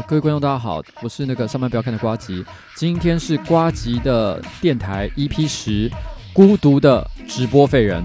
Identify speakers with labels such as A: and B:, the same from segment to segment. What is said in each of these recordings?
A: 各位观众，大家好，我是那个上班不要看的瓜吉，今天是瓜吉的电台 EP 十，孤独的直播废人。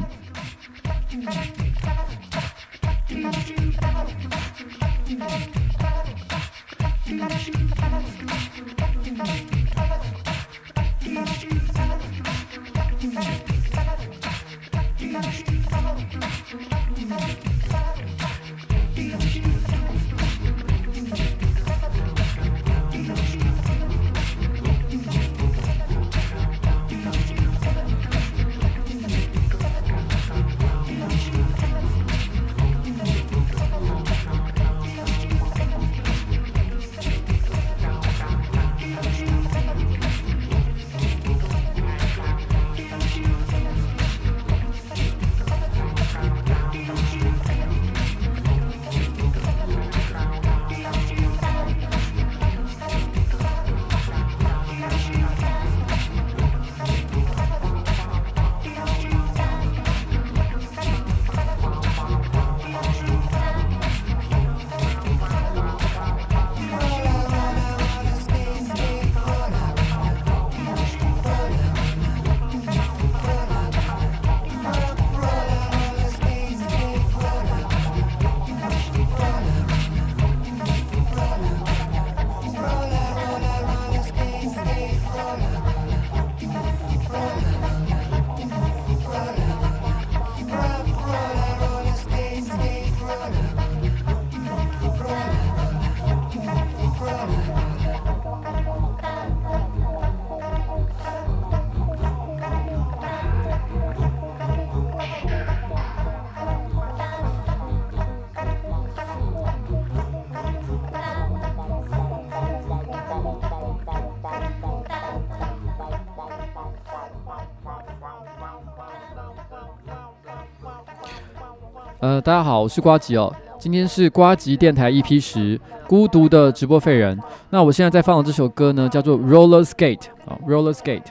A: 大家好，我是瓜吉哦。今天是瓜吉电台 EP 十，孤独的直播废人。那我现在在放的这首歌呢，叫做 Roller Skate 啊，Roller Skate。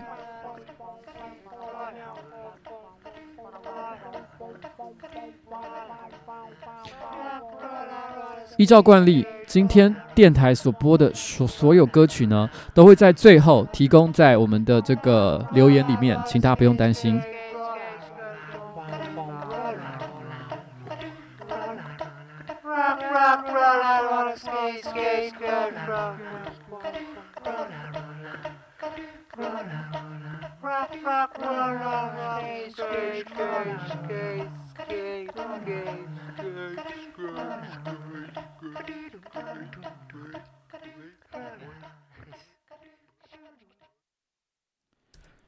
A: 依照惯例，今天电台所播的所所有歌曲呢，都会在最后提供在我们的这个留言里面，请大家不用担心。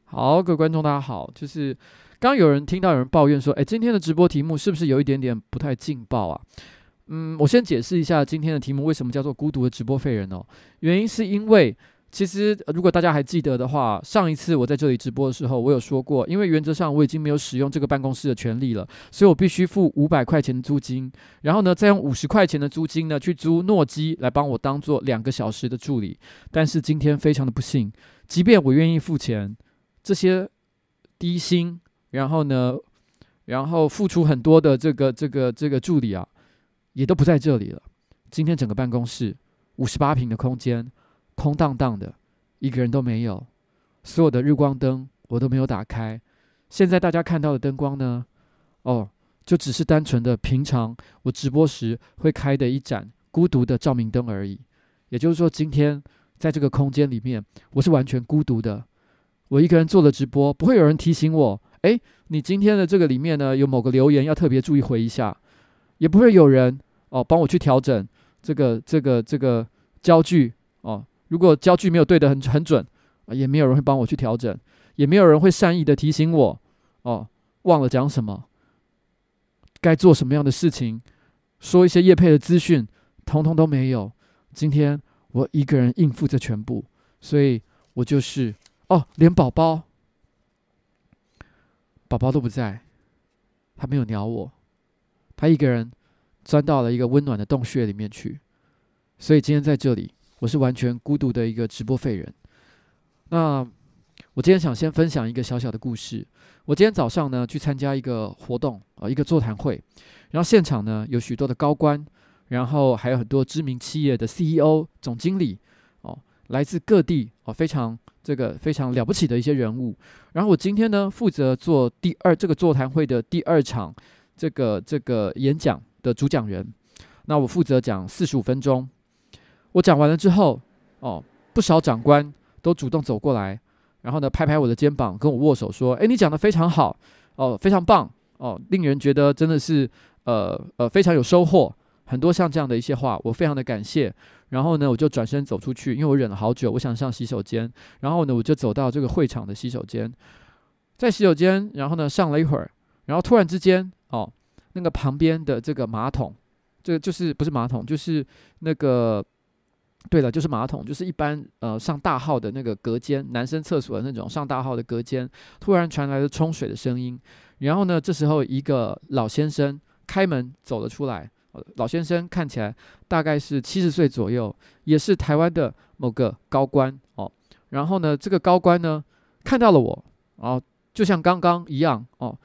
A: 好，各位观众，大家好。就是刚有人听到有人抱怨说：“哎，今天的直播题目是不是有一点点不太劲爆啊？”嗯，我先解释一下今天的题目为什么叫做“孤独的直播废人”哦。原因是因为，其实如果大家还记得的话，上一次我在这里直播的时候，我有说过，因为原则上我已经没有使用这个办公室的权利了，所以我必须付五百块钱租金，然后呢，再用五十块钱的租金呢去租诺基来帮我当做两个小时的助理。但是今天非常的不幸，即便我愿意付钱。这些低薪，然后呢，然后付出很多的这个这个这个助理啊，也都不在这里了。今天整个办公室五十八平的空间，空荡荡的，一个人都没有。所有的日光灯我都没有打开。现在大家看到的灯光呢，哦，就只是单纯的平常我直播时会开的一盏孤独的照明灯而已。也就是说，今天在这个空间里面，我是完全孤独的。我一个人做了直播，不会有人提醒我，诶，你今天的这个里面呢，有某个留言要特别注意回一下，也不会有人哦帮我去调整这个这个这个焦距哦。如果焦距没有对的很很准，也没有人会帮我去调整，也没有人会善意的提醒我哦，忘了讲什么，该做什么样的事情，说一些业配的资讯，通通都没有。今天我一个人应付着全部，所以我就是哦，连宝宝，宝宝都不在，他没有鸟我，他一个人钻到了一个温暖的洞穴里面去，所以今天在这里。我是完全孤独的一个直播废人。那我今天想先分享一个小小的故事。我今天早上呢去参加一个活动啊，一个座谈会，然后现场呢有许多的高官，然后还有很多知名企业的 CEO、总经理哦，来自各地哦，非常这个非常了不起的一些人物。然后我今天呢负责做第二这个座谈会的第二场这个这个演讲的主讲人。那我负责讲四十五分钟。我讲完了之后，哦，不少长官都主动走过来，然后呢，拍拍我的肩膀，跟我握手，说：“诶，你讲得非常好，哦，非常棒，哦，令人觉得真的是，呃呃，非常有收获。很多像这样的一些话，我非常的感谢。然后呢，我就转身走出去，因为我忍了好久，我想上洗手间。然后呢，我就走到这个会场的洗手间，在洗手间，然后呢，上了一会儿，然后突然之间，哦，那个旁边的这个马桶，这个就是不是马桶，就是那个。对了，就是马桶，就是一般呃上大号的那个隔间，男生厕所的那种上大号的隔间，突然传来了冲水的声音。然后呢，这时候一个老先生开门走了出来。老先生看起来大概是七十岁左右，也是台湾的某个高官哦。然后呢，这个高官呢看到了我，哦，就像刚刚一样哦，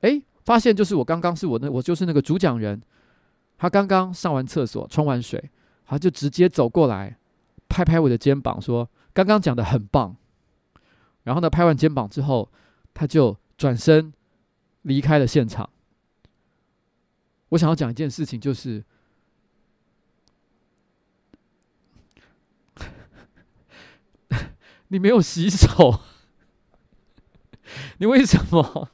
A: 诶，发现就是我刚刚是我那我就是那个主讲人，他刚刚上完厕所冲完水。他就直接走过来，拍拍我的肩膀，说：“刚刚讲的很棒。”然后呢，拍完肩膀之后，他就转身离开了现场。我想要讲一件事情，就是 你没有洗手，你为什么？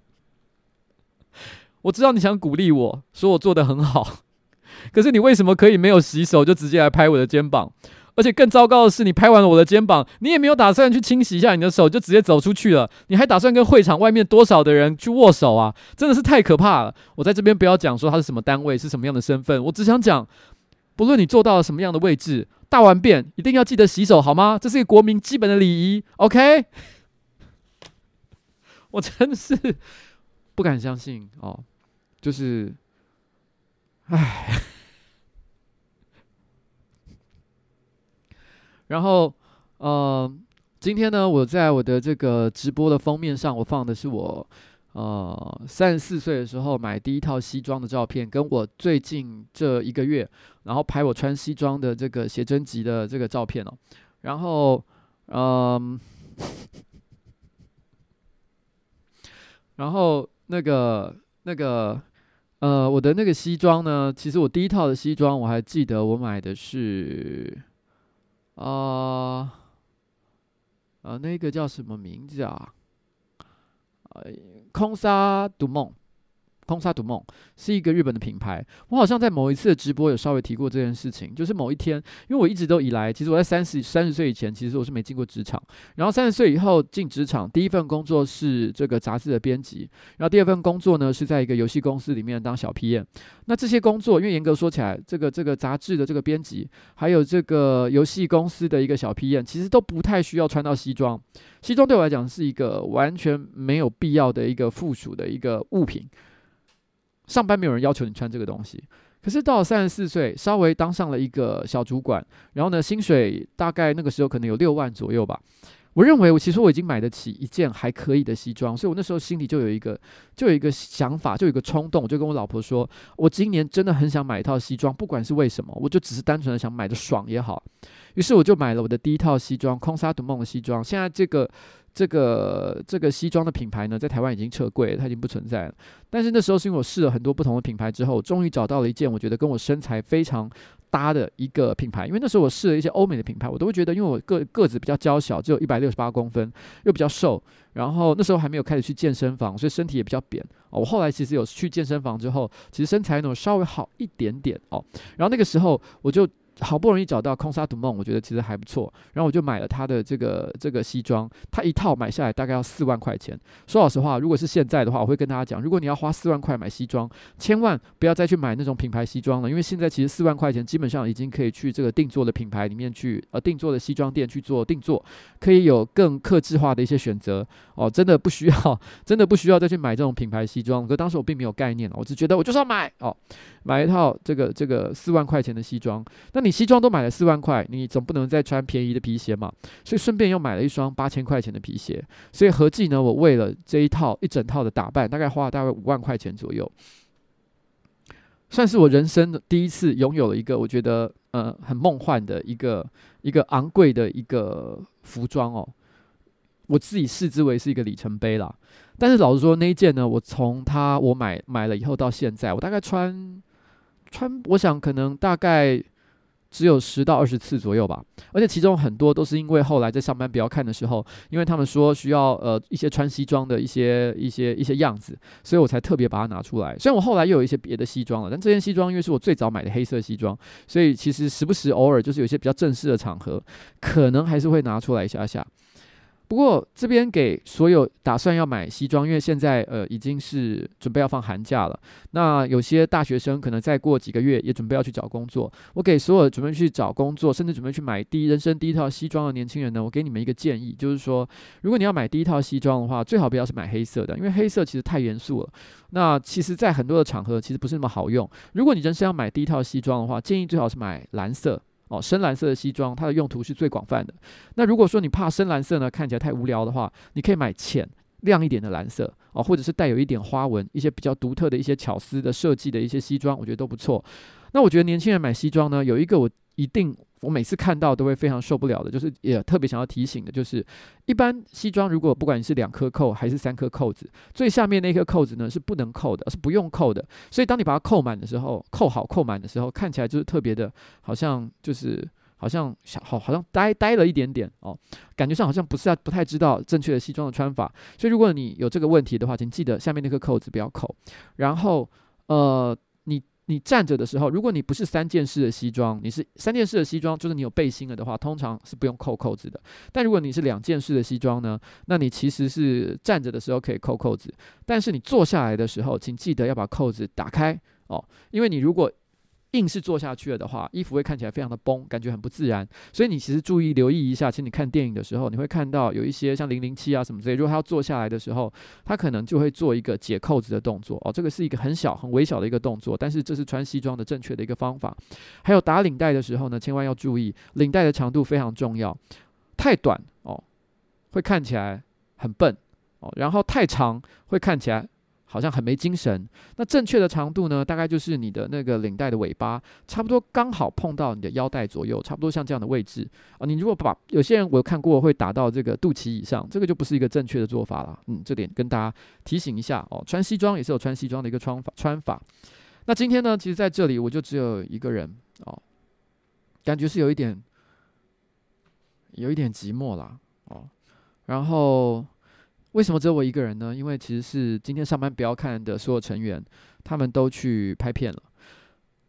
A: 我知道你想鼓励我说我做得很好。可是你为什么可以没有洗手就直接来拍我的肩膀？而且更糟糕的是，你拍完了我的肩膀，你也没有打算去清洗一下你的手，就直接走出去了。你还打算跟会场外面多少的人去握手啊？真的是太可怕了！我在这边不要讲说他是什么单位，是什么样的身份，我只想讲，不论你坐到了什么样的位置，大完便一定要记得洗手，好吗？这是一个国民基本的礼仪。OK？我真是不敢相信哦，就是，唉。然后，呃，今天呢，我在我的这个直播的封面上，我放的是我，呃，三十四岁的时候买第一套西装的照片，跟我最近这一个月，然后拍我穿西装的这个写真集的这个照片哦。然后，嗯、然后那个那个，呃，我的那个西装呢，其实我第一套的西装，我还记得我买的是。啊，呃，那个叫什么名字啊？呃，空沙独梦。空沙读梦是一个日本的品牌，我好像在某一次的直播有稍微提过这件事情。就是某一天，因为我一直都以来，其实我在三十三十岁以前，其实我是没进过职场。然后三十岁以后进职场，第一份工作是这个杂志的编辑，然后第二份工作呢是在一个游戏公司里面当小 PM。那这些工作，因为严格说起来，这个这个杂志的这个编辑，还有这个游戏公司的一个小 PM，其实都不太需要穿到西装。西装对我来讲是一个完全没有必要的一个附属的一个物品。上班没有人要求你穿这个东西，可是到了三十四岁，稍微当上了一个小主管，然后呢，薪水大概那个时候可能有六万左右吧。我认为我其实我已经买得起一件还可以的西装，所以我那时候心里就有一个就有一个想法，就有一个冲动，我就跟我老婆说，我今年真的很想买一套西装，不管是为什么，我就只是单纯的想买的爽也好。于是我就买了我的第一套西装，空沙独梦的西装。现在这个。这个这个西装的品牌呢，在台湾已经撤柜了，它已经不存在了。但是那时候是因为我试了很多不同的品牌之后，终于找到了一件我觉得跟我身材非常搭的一个品牌，因为那时候我试了一些欧美的品牌，我都会觉得，因为我个个子比较娇小，只有一百六十八公分，又比较瘦，然后那时候还没有开始去健身房，所以身体也比较扁哦。我后来其实有去健身房之后，其实身材那种稍微好一点点哦。然后那个时候我就。好不容易找到空沙杜梦，我觉得其实还不错，然后我就买了他的这个这个西装，他一套买下来大概要四万块钱。说老实话，如果是现在的话，我会跟大家讲，如果你要花四万块买西装，千万不要再去买那种品牌西装了，因为现在其实四万块钱基本上已经可以去这个定做的品牌里面去，呃，定做的西装店去做定做，可以有更克制化的一些选择哦，真的不需要，真的不需要再去买这种品牌西装。可当时我并没有概念了，我只觉得我就是要买哦。买一套这个这个四万块钱的西装，那你西装都买了四万块，你总不能再穿便宜的皮鞋嘛？所以顺便又买了一双八千块钱的皮鞋，所以合计呢，我为了这一套一整套的打扮，大概花了大概五万块钱左右，算是我人生第一次拥有了一个我觉得呃很梦幻的一个一个昂贵的一个服装哦，我自己视之为是一个里程碑啦。但是老实说，那一件呢，我从它我买买了以后到现在，我大概穿。穿，我想可能大概只有十到二十次左右吧，而且其中很多都是因为后来在上班不要看的时候，因为他们说需要呃一些穿西装的一些一些一些样子，所以我才特别把它拿出来。虽然我后来又有一些别的西装了，但这件西装因为是我最早买的黑色西装，所以其实时不时偶尔就是有一些比较正式的场合，可能还是会拿出来一下下。不过这边给所有打算要买西装，因为现在呃已经是准备要放寒假了。那有些大学生可能再过几个月也准备要去找工作。我给所有准备去找工作，甚至准备去买第一人生第一套西装的年轻人呢，我给你们一个建议，就是说，如果你要买第一套西装的话，最好不要是买黑色的，因为黑色其实太严肃了。那其实，在很多的场合，其实不是那么好用。如果你人生要买第一套西装的话，建议最好是买蓝色。哦，深蓝色的西装，它的用途是最广泛的。那如果说你怕深蓝色呢，看起来太无聊的话，你可以买浅亮一点的蓝色哦，或者是带有一点花纹、一些比较独特的一些巧思的设计的一些西装，我觉得都不错。那我觉得年轻人买西装呢，有一个我一定。我每次看到都会非常受不了的，就是也特别想要提醒的，就是一般西装如果不管你是两颗扣还是三颗扣子，最下面那颗扣子呢是不能扣的，是不用扣的。所以当你把它扣满的时候，扣好扣满的时候，看起来就是特别的，好像就是好像小好好像呆呆了一点点哦，感觉上好像不是不太知道正确的西装的穿法。所以如果你有这个问题的话，请记得下面那颗扣子不要扣，然后呃。你站着的时候，如果你不是三件式的西装，你是三件式的西装，就是你有背心了的话，通常是不用扣扣子的。但如果你是两件式的西装呢，那你其实是站着的时候可以扣扣子，但是你坐下来的时候，请记得要把扣子打开哦，因为你如果硬是坐下去了的话，衣服会看起来非常的崩，感觉很不自然。所以你其实注意留意一下，其实你看电影的时候，你会看到有一些像零零七啊什么之类，如果他要坐下来的时候，他可能就会做一个解扣子的动作哦。这个是一个很小很微小的一个动作，但是这是穿西装的正确的一个方法。还有打领带的时候呢，千万要注意领带的长度非常重要，太短哦会看起来很笨哦，然后太长会看起来。好像很没精神。那正确的长度呢？大概就是你的那个领带的尾巴，差不多刚好碰到你的腰带左右，差不多像这样的位置啊。你如果把有些人我看过会打到这个肚脐以上，这个就不是一个正确的做法了。嗯，这点跟大家提醒一下哦。穿西装也是有穿西装的一个穿法穿法。那今天呢，其实在这里我就只有一个人哦，感觉是有一点有一点寂寞啦哦，然后。为什么只有我一个人呢？因为其实是今天上班不要看的所有成员，他们都去拍片了。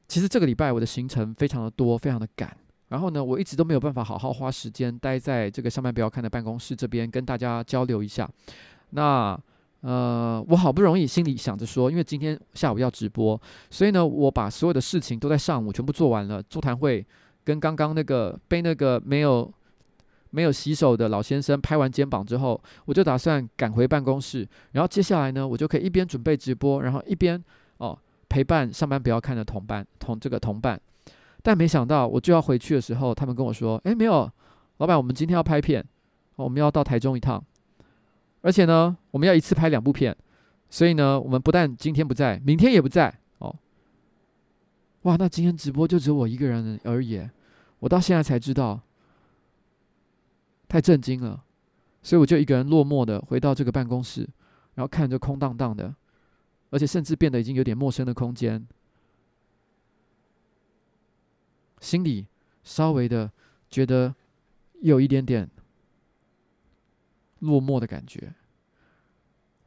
A: 其实这个礼拜我的行程非常的多，非常的赶。然后呢，我一直都没有办法好好花时间待在这个上班不要看的办公室这边跟大家交流一下。那呃，我好不容易心里想着说，因为今天下午要直播，所以呢，我把所有的事情都在上午全部做完了。座谈会跟刚刚那个被那个没有。没有洗手的老先生拍完肩膀之后，我就打算赶回办公室。然后接下来呢，我就可以一边准备直播，然后一边哦陪伴上班不要看的同伴同这个同伴。但没想到我就要回去的时候，他们跟我说：“诶，没有，老板，我们今天要拍片，我们要到台中一趟，而且呢，我们要一次拍两部片，所以呢，我们不但今天不在，明天也不在哦。哇，那今天直播就只有我一个人而已。我到现在才知道。”太震惊了，所以我就一个人落寞的回到这个办公室，然后看着空荡荡的，而且甚至变得已经有点陌生的空间。
B: 心里稍微的觉得有一点点落寞的感觉。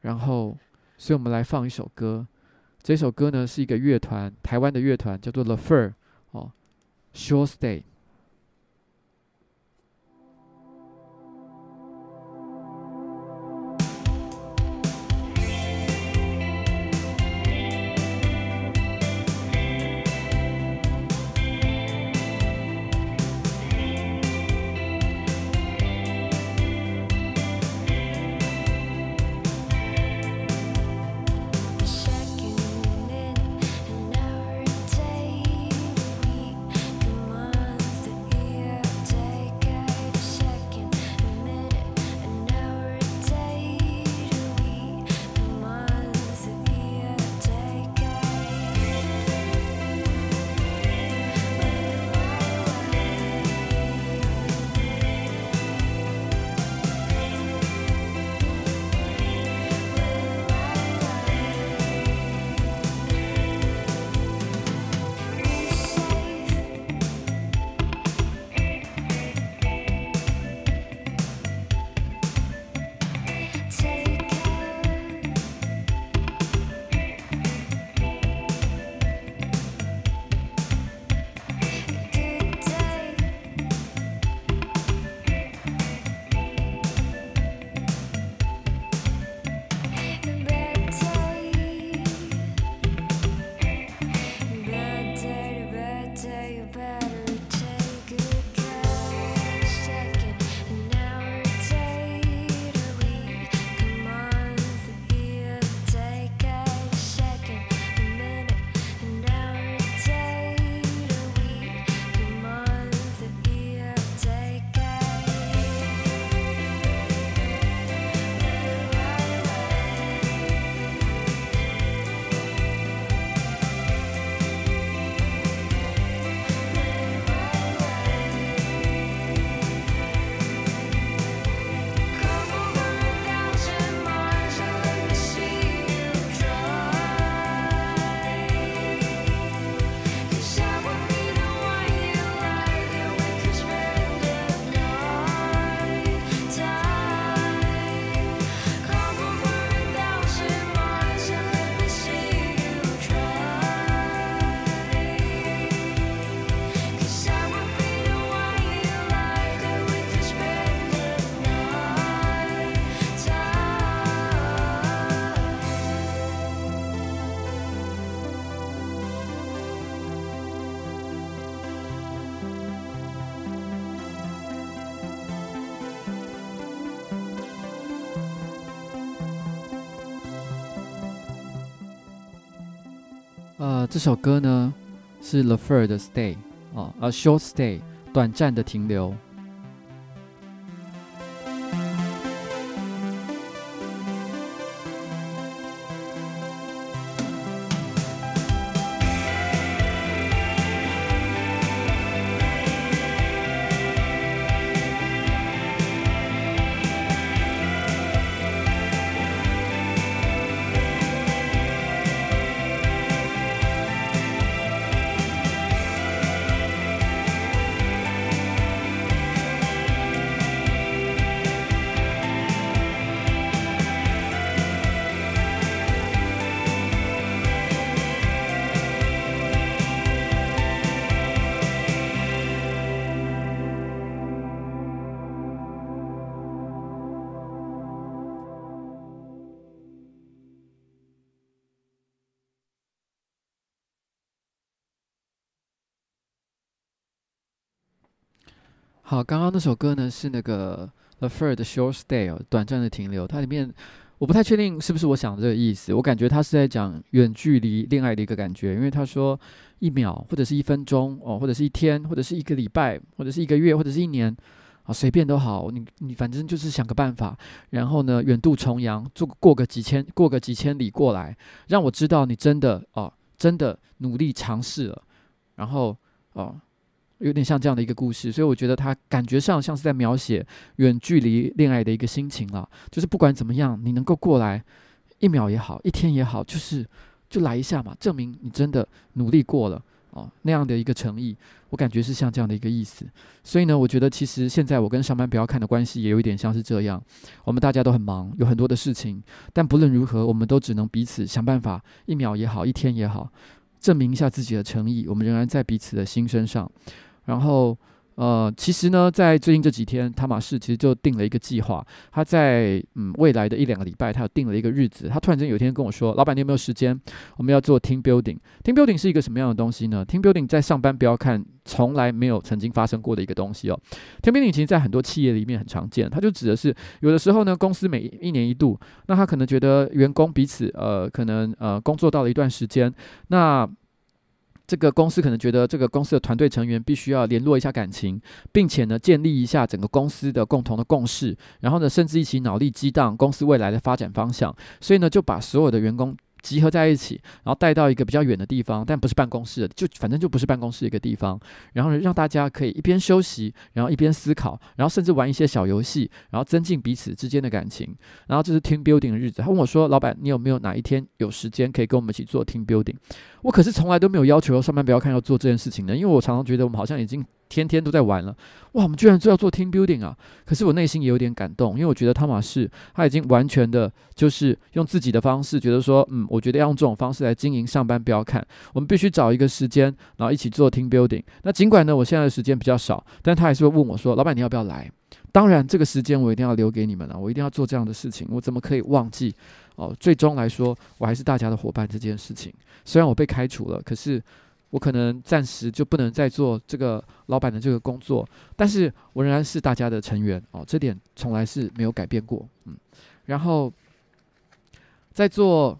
B: 然后，所以我们来放一首歌。这首歌呢是一个乐团，台湾的乐团叫做 The Fur 哦，Short Stay。这首歌呢是 The Fur 的 Stay 啊，，A，Short Stay 短暂的停留。好，刚刚那首歌呢是那个 The Fur 的 Short Stay，短暂的停留。它里面我不太确定是不是我想的这个意思，我感觉他是在讲远距离恋爱的一个感觉，因为他说一秒或者是一分钟哦，或者是一天，或者是一个礼拜，或者是一个月，或者是一年啊，随便都好，你你反正就是想个办法，然后呢远渡重洋，做过个几千过个几千里过来，让我知道你真的哦，真的努力尝试了，然后哦。有点像这样的一个故事，所以我觉得他感觉上像是在描写远距离恋爱的一个心情了。就是不管怎么样，你能够过来一秒也好，一天也好，就是就来一下嘛，证明你真的努力过了
A: 哦，那样的一个诚意，我感觉是像这样的一个意思。所以呢，我觉得其实现在我跟上班不要看的关系也有一点像是这样。我们大家都很忙，有很多的事情，但不论如何，我们都只能彼此想办法，一秒也好，一天也好，证明一下自己的诚意。我们仍然在彼此的心身上，然后。呃，其实呢，在最近这几天，塔玛士其实就定了一个计划。他在嗯未来的一两个礼拜，他有定了一个日子。他突然间有一天跟我说：“老板，你有没有时间？我们要做 team building。team building 是一个什么样的东西呢？team building 在上班不要看，从来没有曾经发生过的一个东西哦。team building 其实在很多企业里面很常见，它就指的是有的时候呢，公司每一年一度，那他可能觉得员工彼此呃可能呃工作到了一段时间，那。这个公司可能觉得这个公司的团队成员必须要联络一下感情，并且呢，建立一下整个公司的共同的共识，然后呢，甚至一起脑力激荡公司未来的发展方向。所以呢，就把所有的员工。集合在一起，然后带到一个比较远的地方，但不是办公室的，就反正就不是办公室的一个地方。然后，让大家可以一边休息，然后一边思考，然后甚至玩一些小游戏，然后增进彼此之间的感情。然后这是 team building 的日子。他问我说：“老板，你有没有哪一天有时间可以跟我们一起做 team building？” 我可是从来都没有要求上班不要看要做这件事情的，因为我常常觉得我们好像已经。天天都在玩了，哇！我们居然就要做 team building 啊！可是我内心也有点感动，因为我觉得汤玛士他已经完全的，就是用自己的方式，觉得说，嗯，我觉得要用这种方式来经营上班不要看，我们必须找一个时间，然后一起做 team building。那尽管呢，我现在的时间比较少，但他还是会问我说，老板你要不要来？当然，这个时间我一定要留给你们了，我一定要做这样的事情，我怎么可以忘记？哦，最终来说，我还是大家的伙伴这件事情。虽然我被开除了，可是。我可能暂时就不能再做这个老板的这个工作，但是我仍然是大家的成员哦，这点从来是没有改变过。嗯，然后在做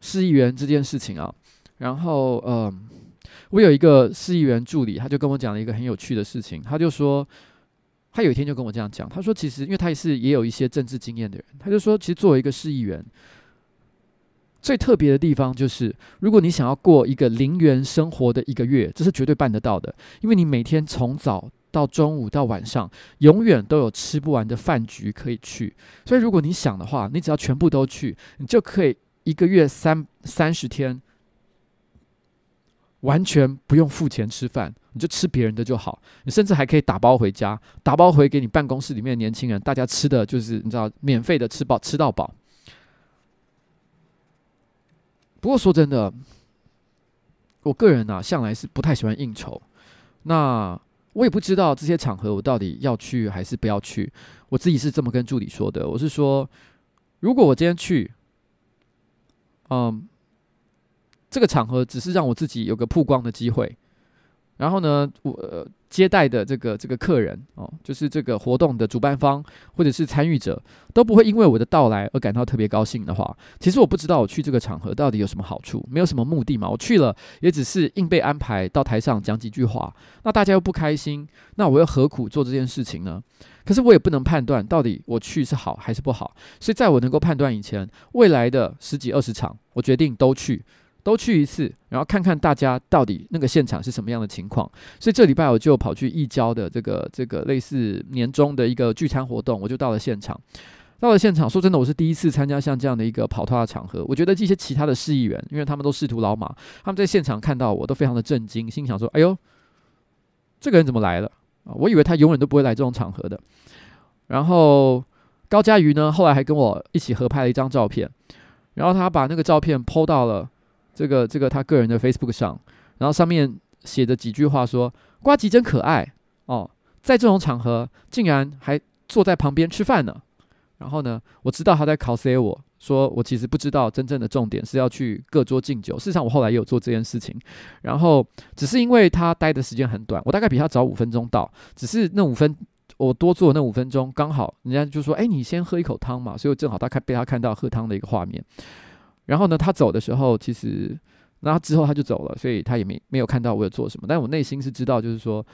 A: 市议员这件事情啊，然后嗯，我有一个市议员助理，他就跟我讲了一个很有趣的事情，他就说，他有一天就跟我这样讲，他说其实因为他也是也有一些政治经验的人，他就说其实作为一个市议员。最特别的地方就是，如果你想要过一个零元生活的一个月，这是绝对办得到的，因为你每天从早到中午到晚上，永远都有吃不完的饭局可以去。所以，如果你想的话，你只要全部都去，你就可以一个月三三十天，完全不用付钱吃饭，你就吃别人的就好。你甚至还可以打包回家，打包回给你办公室里面的年轻人，大家吃的就是你知道，免费的吃饱吃到饱。不过说真的，我个人呢、啊，向来是不太喜欢应酬。那我也不知道这些场合我到底要去还是不要去。我自己是这么跟助理说的，我是说，如果我今天去，嗯，这个场合只是让我自己有个曝光的机会。然后呢，我、呃、接待的这个这个客人哦，就是这个活动的主办方或者是参与者都不会因为我的到来而感到特别高兴的话，其实我不知道我去这个场合到底有什么好处，没有什么目的嘛。我去了也只是硬被安排到台上讲几句话，那大家又不开心，那我又何苦做这件事情呢？可是我也不能判断到底我去是好还是不好，所以在我能够判断以前，未来的十几二十场，我决定都去。都去一次，然后看看大家到底那个现场是什么样的情况。所以这礼拜我就跑去义交的这个这个类似年终的一个聚餐活动，我就到了现场。到了现场，说真的，我是第一次参加像这样的一个跑摊的场合。我觉得这些其他的市议员，因为他们都识途老马，他们在现场看到我都非常的震惊，心想说：“哎呦，这个人怎么来了？啊，我以为他永远都不会来这种场合的。”然后高嘉瑜呢，后来还跟我一起合拍了一张照片，然后他把那个照片 PO 到了。这个这个他个人的 Facebook 上，然后上面写着几句话说：“瓜吉真可爱哦，在这种场合竟然还坐在旁边吃饭呢。”然后呢，我知道他在考 C 我说我其实不知道真正的重点是要去各桌敬酒。事实上，我后来也有做这件事情，然后只是因为他待的时间很短，我大概比他早五分钟到，只是那五分我多做那五分钟，刚好人家就说：“哎，你先喝一口汤嘛。”所以我正好他看被他看到喝汤的一个画面。然后呢，他走的时候，其实，那之后他就走了，所以他也没没有看到我有做什么。但我内心是知道，就是说，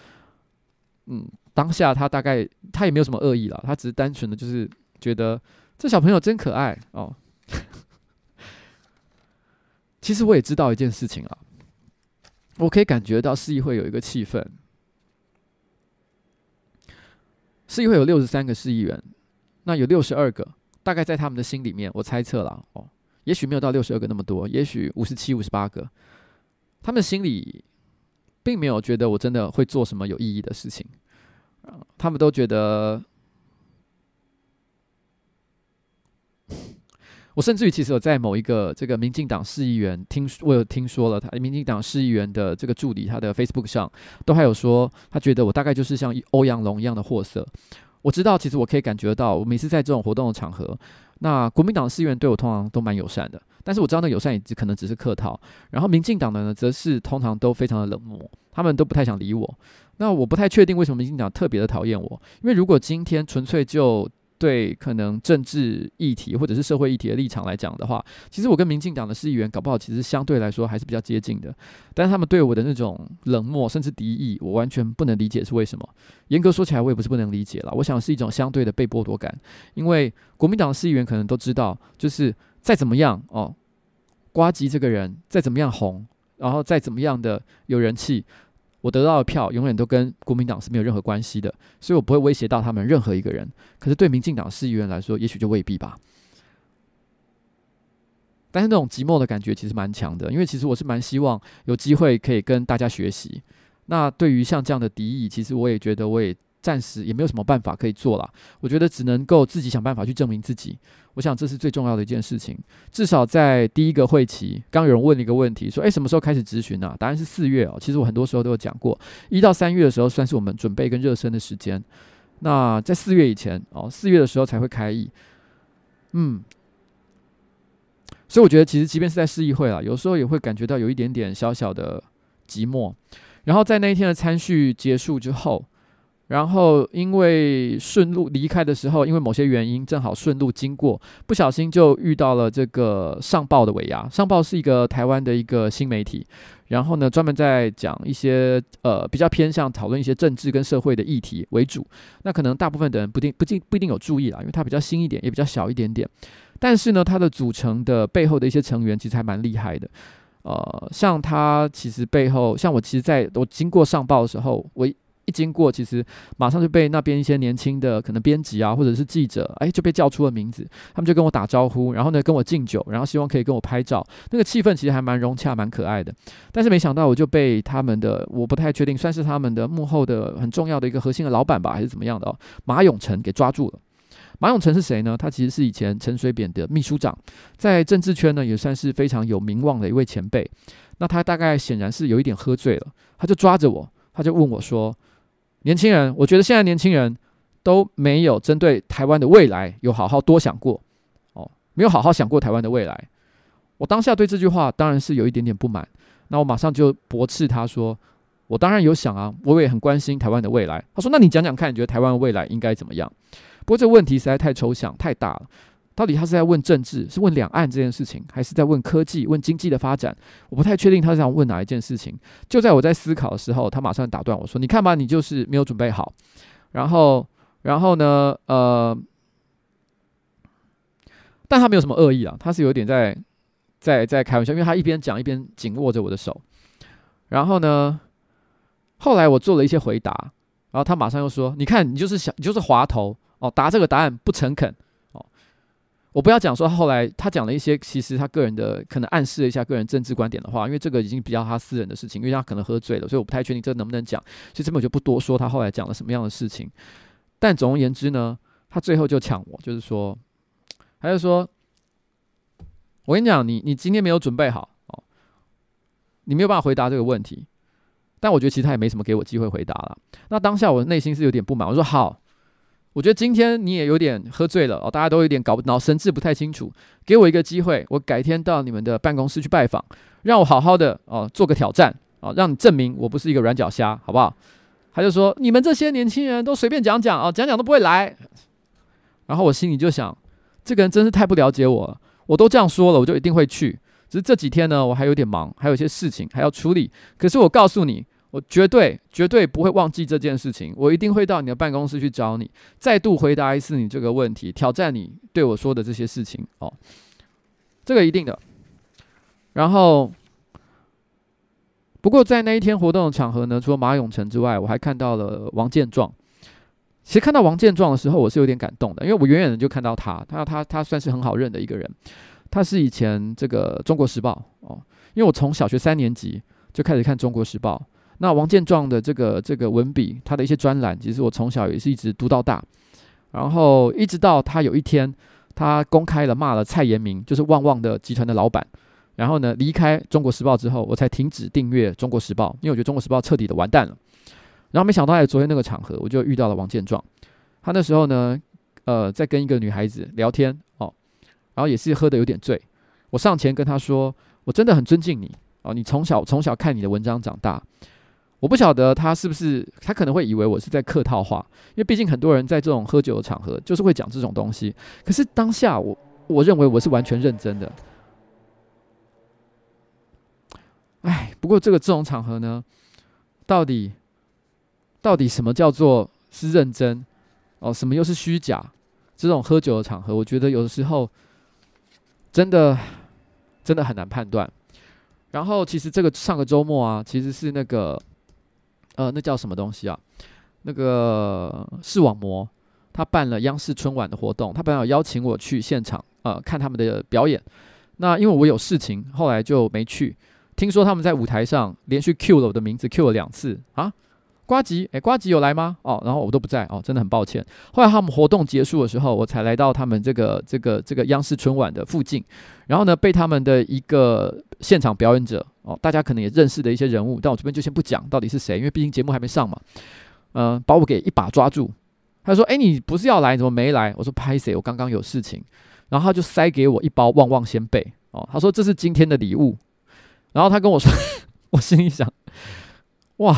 A: 嗯，当下他大概他也没有什么恶意了，他只是单纯的就是觉得这小朋友真可爱哦。其实我也知道一件事情啊，我可以感觉到市议会有一个气氛，市议会有六十三个市议员，那有六十二个，大概在他们的心里面，我猜测了哦。也许没有到六十二个那么多，也许五十七、五十八个，他们心里并没有觉得我真的会做什么有意义的事情，他们都觉得。我甚至于其实有在某一个这个民进党市议员听，我有听说了他民进党市议员的这个助理，他的 Facebook 上都还有说，他觉得我大概就是像欧阳龙一样的货色。我知道，其实我可以感觉到，我每次在这种活动的场合，那国民党的议员对我通常都蛮友善的，但是我知道那友善也只可能只是客套。然后民进党的呢，则是通常都非常的冷漠，他们都不太想理我。那我不太确定为什么民进党特别的讨厌我，因为如果今天纯粹就对可能政治议题或者是社会议题的立场来讲的话，其实我跟民进党的市议员搞不好其实相对来说还是比较接近的。但是他们对我的那种冷漠甚至敌意，我完全不能理解是为什么。严格说起来，我也不是不能理解了。我想是一种相对的被剥夺感，因为国民党的市议员可能都知道，就是再怎么样哦，瓜吉这个人再怎么样红，然后再怎么样的有人气。我得到的票永远都跟国民党是没有任何关系的，所以我不会威胁到他们任何一个人。可是对民进党市议员来说，也许就未必吧。但是那种寂寞的感觉其实蛮强的，因为其实我是蛮希望有机会可以跟大家学习。那对于像这样的敌意，其实我也觉得我也。暂时也没有什么办法可以做了，我觉得只能够自己想办法去证明自己。我想这是最重要的一件事情。至少在第一个会期，刚有人问了一个问题，说：“诶，什么时候开始咨询呢？”答案是四月哦。其实我很多时候都有讲过，一到三月的时候算是我们准备跟热身的时间。那在四月以前哦，四月的时候才会开议。嗯，所以我觉得其实即便是在市议会啊，有时候也会感觉到有一点点小小的寂寞。然后在那一天的餐叙结束之后。然后，因为顺路离开的时候，因为某些原因，正好顺路经过，不小心就遇到了这个上报的尾牙。上报是一个台湾的一个新媒体，然后呢，专门在讲一些呃比较偏向讨论一些政治跟社会的议题为主。那可能大部分的人不定不定不一定有注意啦，因为它比较新一点，也比较小一点点。但是呢，它的组成的背后的一些成员其实还蛮厉害的。呃，像他其实背后，像我其实在我经过上报的时候，我。经过，其实马上就被那边一些年轻的可能编辑啊，或者是记者，哎，就被叫出了名字。他们就跟我打招呼，然后呢跟我敬酒，然后希望可以跟我拍照。那个气氛其实还蛮融洽、蛮可爱的。但是没想到，我就被他们的，我不太确定，算是他们的幕后的很重要的一个核心的老板吧，还是怎么样的哦？马永成给抓住了。马永成是谁呢？他其实是以前陈水扁的秘书长，在政治圈呢也算是非常有名望的一位前辈。那他大概显然是有一点喝醉了，他就抓着我，他就问我说。年轻人，我觉得现在年轻人都没有针对台湾的未来有好好多想过，哦，没有好好想过台湾的未来。我当下对这句话当然是有一点点不满，那我马上就驳斥他说：“我当然有想啊，我也很关心台湾的未来。”他说：“那你讲讲看，你觉得台湾的未来应该怎么样？”不过这个问题实在太抽象、太大了。到底他是在问政治，是问两岸这件事情，还是在问科技、问经济的发展？我不太确定他是想问哪一件事情。就在我在思考的时候，他马上打断我说：“你看吧，你就是没有准备好。”然后，然后呢？呃，但他没有什么恶意啊，他是有点在在在开玩笑，因为他一边讲一边紧握着我的手。然后呢，后来我做了一些回答，然后他马上又说：“你看，你就是想，你就是滑头哦，答这个答案不诚恳。”我不要讲说后来他讲了一些，其实他个人的可能暗示了一下个人政治观点的话，因为这个已经比较他私人的事情，因为他可能喝醉了，所以我不太确定这能不能讲。所以这边我就不多说他后来讲了什么样的事情。但总而言之呢，他最后就抢我，就是说，他就说，我跟你讲，你你今天没有准备好哦，你没有办法回答这个问题。但我觉得其实他也没什么给我机会回答了。那当下我的内心是有点不满，我说好。我觉得今天你也有点喝醉了哦，大家都有点搞不脑神志不太清楚。给我一个机会，我改天到你们的办公室去拜访，让我好好的哦做个挑战哦，让你证明我不是一个软脚虾，好不好？他就说你们这些年轻人都随便讲讲哦，讲讲都不会来。然后我心里就想，这个人真是太不了解我了。我都这样说了，我就一定会去。只是这几天呢，我还有点忙，还有一些事情还要处理。可是我告诉你。我绝对绝对不会忘记这件事情，我一定会到你的办公室去找你，再度回答一次你这个问题，挑战你对我说的这些事情哦，这个一定的。然后，不过在那一天活动的场合呢，除了马永成之外，我还看到了王建壮。其实看到王建壮的时候，我是有点感动的，因为我远远的就看到他，他他他算是很好认的一个人，他是以前这个《中国时报》哦，因为我从小学三年级就开始看《中国时报》。那王健壮的这个这个文笔，他的一些专栏，其实我从小也是一直读到大。然后一直到他有一天，他公开了骂了蔡延明，就是旺旺的集团的老板。然后呢，离开中国时报之后，我才停止订阅中国时报，因为我觉得中国时报彻底的完蛋了。然后没想到在昨天那个场合，我就遇到了王健壮。他那时候呢，呃，在跟一个女孩子聊天哦，然后也是喝得有点醉。我上前跟他说：“我真的很尊敬你。”哦，你从小从小看你的文章长大，我不晓得他是不是，他可能会以为我是在客套话，因为毕竟很多人在这种喝酒的场合就是会讲这种东西。可是当下我我认为我是完全认真的。哎，不过这个这种场合呢，到底到底什么叫做是认真？哦，什么又是虚假？这种喝酒的场合，我觉得有的时候真的真的很难判断。然后其实这个上个周末啊，其实是那个，呃，那叫什么东西啊？那个视网膜，他办了央视春晚的活动，他本来有邀请我去现场，呃，看他们的表演。那因为我有事情，后来就没去。听说他们在舞台上连续 Q 了我的名字，Q 了两次啊。瓜吉，哎，瓜吉有来吗？哦，然后我都不在哦，真的很抱歉。后来他们活动结束的时候，我才来到他们这个这个这个央视春晚的附近，然后呢，被他们的一个现场表演者哦，大家可能也认识的一些人物，但我这边就先不讲到底是谁，因为毕竟节目还没上嘛。嗯、呃，把我给一把抓住，他说：“哎，你不是要来，怎么没来？”我说：“拍谁，我刚刚有事情。”然后他就塞给我一包旺旺仙贝哦，他说：“这是今天的礼物。”然后他跟我说，我心里想：“哇！”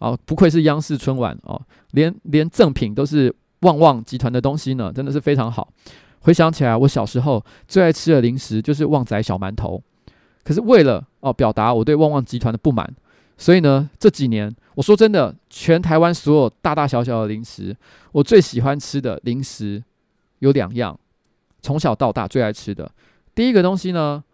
A: 哦，不愧是央视春晚哦，连连赠品都是旺旺集团的东西呢，真的是非常好。回想起来，我小时候最爱吃的零食就是旺仔小馒头。可是为了哦表达我对旺旺集团的不满，所以呢这几年我说真的，全台湾所有大大小小的零食，我最喜欢吃的零食有两样，从小到大最爱吃的。第一个东西呢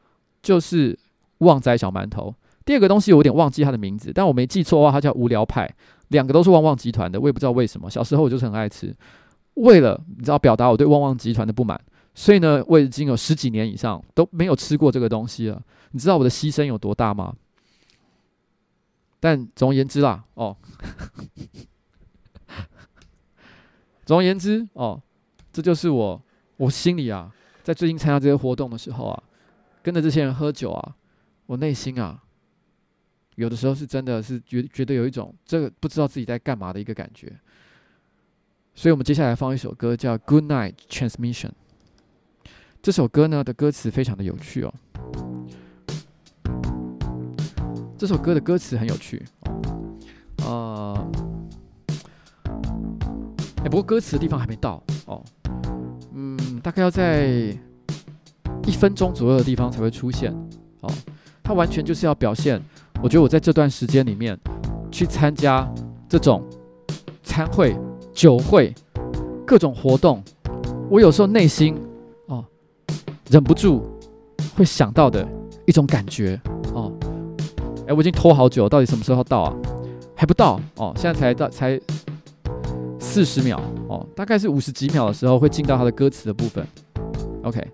A: 就是旺仔小馒头。第二个东西我有点忘记它的名字，但我没记错的话，它叫无聊派。两个都是旺旺集团的，我也不知道为什么。小时候我就是很爱吃，为了你知道表达我对旺旺集团的不满，所以呢，我已经有十几年以上都没有吃过这个东西了。你知道我的牺牲有多大吗？但总而言之啦，哦，总而言之哦，这就是我我心里啊，在最近参加这些活动的时候啊，跟着这些人喝酒啊，我内心啊。有的时候是真的是觉觉得有一种这个不知道自己在干嘛的一个感觉，所以我们接下来放一首歌叫《Good Night Transmission》。这首歌呢的歌词非常的有趣哦，这首歌的歌词很有趣，呃，哎，不过歌词的地方还没到哦，嗯，大概要在一分钟左右的地方才会出现哦，它完全就是要表现。我觉得我在这段时间里面去参加这种餐会、酒会、各种活动，我有时候内心哦忍不住会想到的一种感觉哦。哎，我已经拖好久，到底什么时候到啊？还不到哦，现在才到才四十秒哦，大概是五十几秒的时候会进到它的歌词的部分。OK。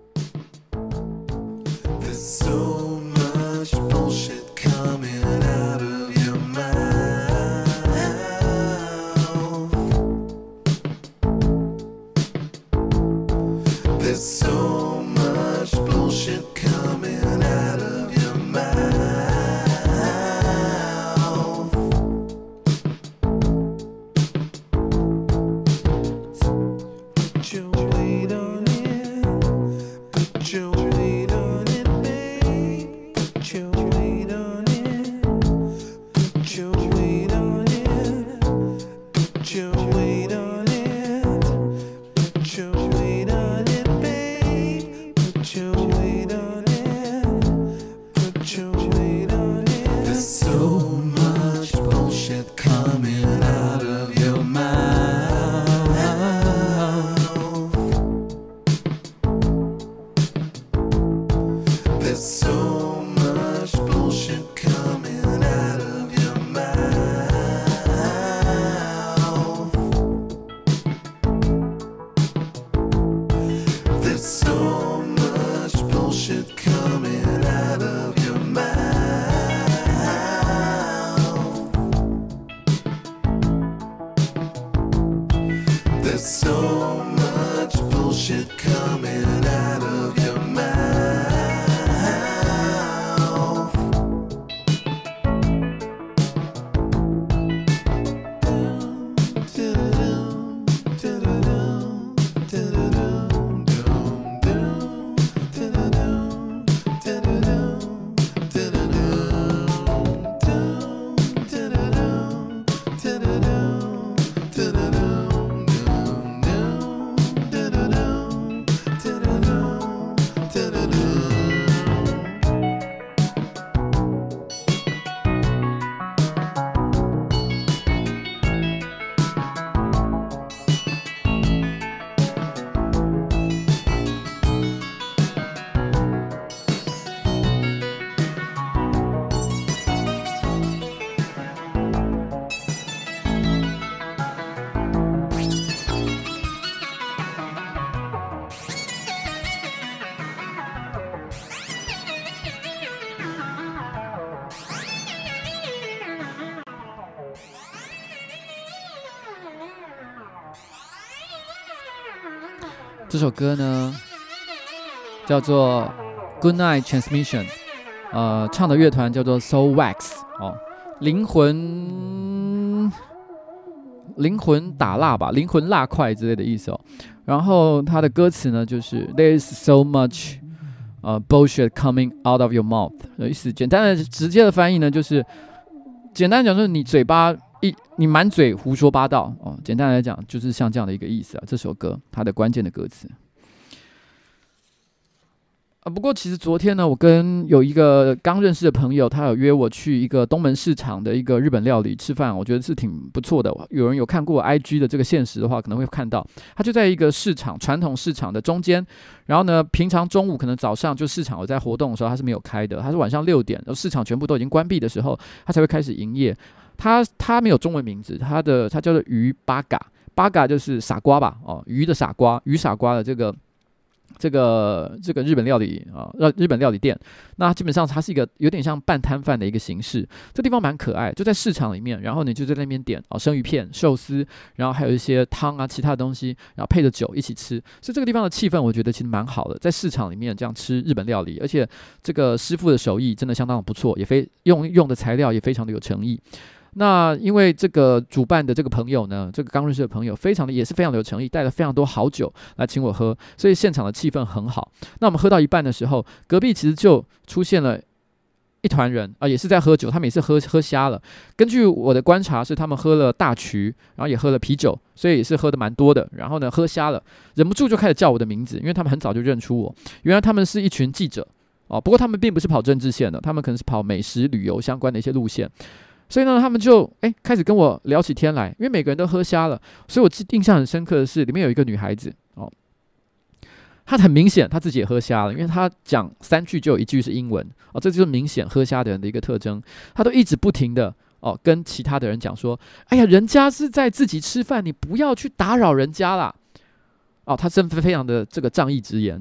A: 这首歌呢叫做《Good Night Transmission》，呃，唱的乐团叫做 Soul Wax 哦，灵魂灵魂打蜡吧，灵魂蜡块之类的意思哦。然后它的歌词呢就是 There is so much 呃 bullshit coming out of your mouth，的意思简单的直接的翻译呢就是简单讲就是你嘴巴。一，你满嘴胡说八道哦！简单来讲，就是像这样的一个意思啊。这首歌它的关键的歌词啊。不过其实昨天呢，我跟有一个刚认识的朋友，他有约我去一个东门市场的一个日本料理吃饭，我觉得是挺不错的。有人有看过 IG 的这个现实的话，可能会看到，他就在一个市场传统市场的中间。然后呢，平常中午可能早上就市场有在活动的时候，他是没有开的，他是晚上六点，然后市场全部都已经关闭的时候，他才会开始营业。他他没有中文名字，他的他叫做鱼八嘎，八嘎就是傻瓜吧？哦，鱼的傻瓜，鱼傻瓜的这个这个这个日本料理啊，日日本料理店。那基本上它是一个有点像半摊贩的一个形式。这地方蛮可爱，就在市场里面。然后你就在那边点哦，生鱼片、寿司，然后还有一些汤啊，其他的东西，然后配着酒一起吃。所以这个地方的气氛，我觉得其实蛮好的，在市场里面这样吃日本料理，而且这个师傅的手艺真的相当的不错，也非用用的材料也非常的有诚意。那因为这个主办的这个朋友呢，这个刚认识的朋友，非常的也是非常的有诚意，带了非常多好酒来请我喝，所以现场的气氛很好。那我们喝到一半的时候，隔壁其实就出现了一团人啊、也是在喝酒，他们也是喝喝瞎了。根据我的观察，是他们喝了大曲，然后也喝了啤酒，所以也是喝的蛮多的。然后呢，喝瞎了，忍不住就开始叫我的名字，因为他们很早就认出我，原来他们是一群记者哦。不过他们并不是跑政治线的，他们可能是跑美食旅游相关的一些路线。所以呢，他们就哎开始跟我聊起天来，因为每个人都喝瞎了，所以我记印象很深刻的是，里面有一个女孩子哦，她很明显她自己也喝瞎了，因为她讲三句就有一句是英文哦，这就是明显喝瞎的人的一个特征。她都一直不停的哦跟其他的人讲说，哎呀，人家是在自己吃饭，你不要去打扰人家啦。哦，她真非常的这个仗义直言，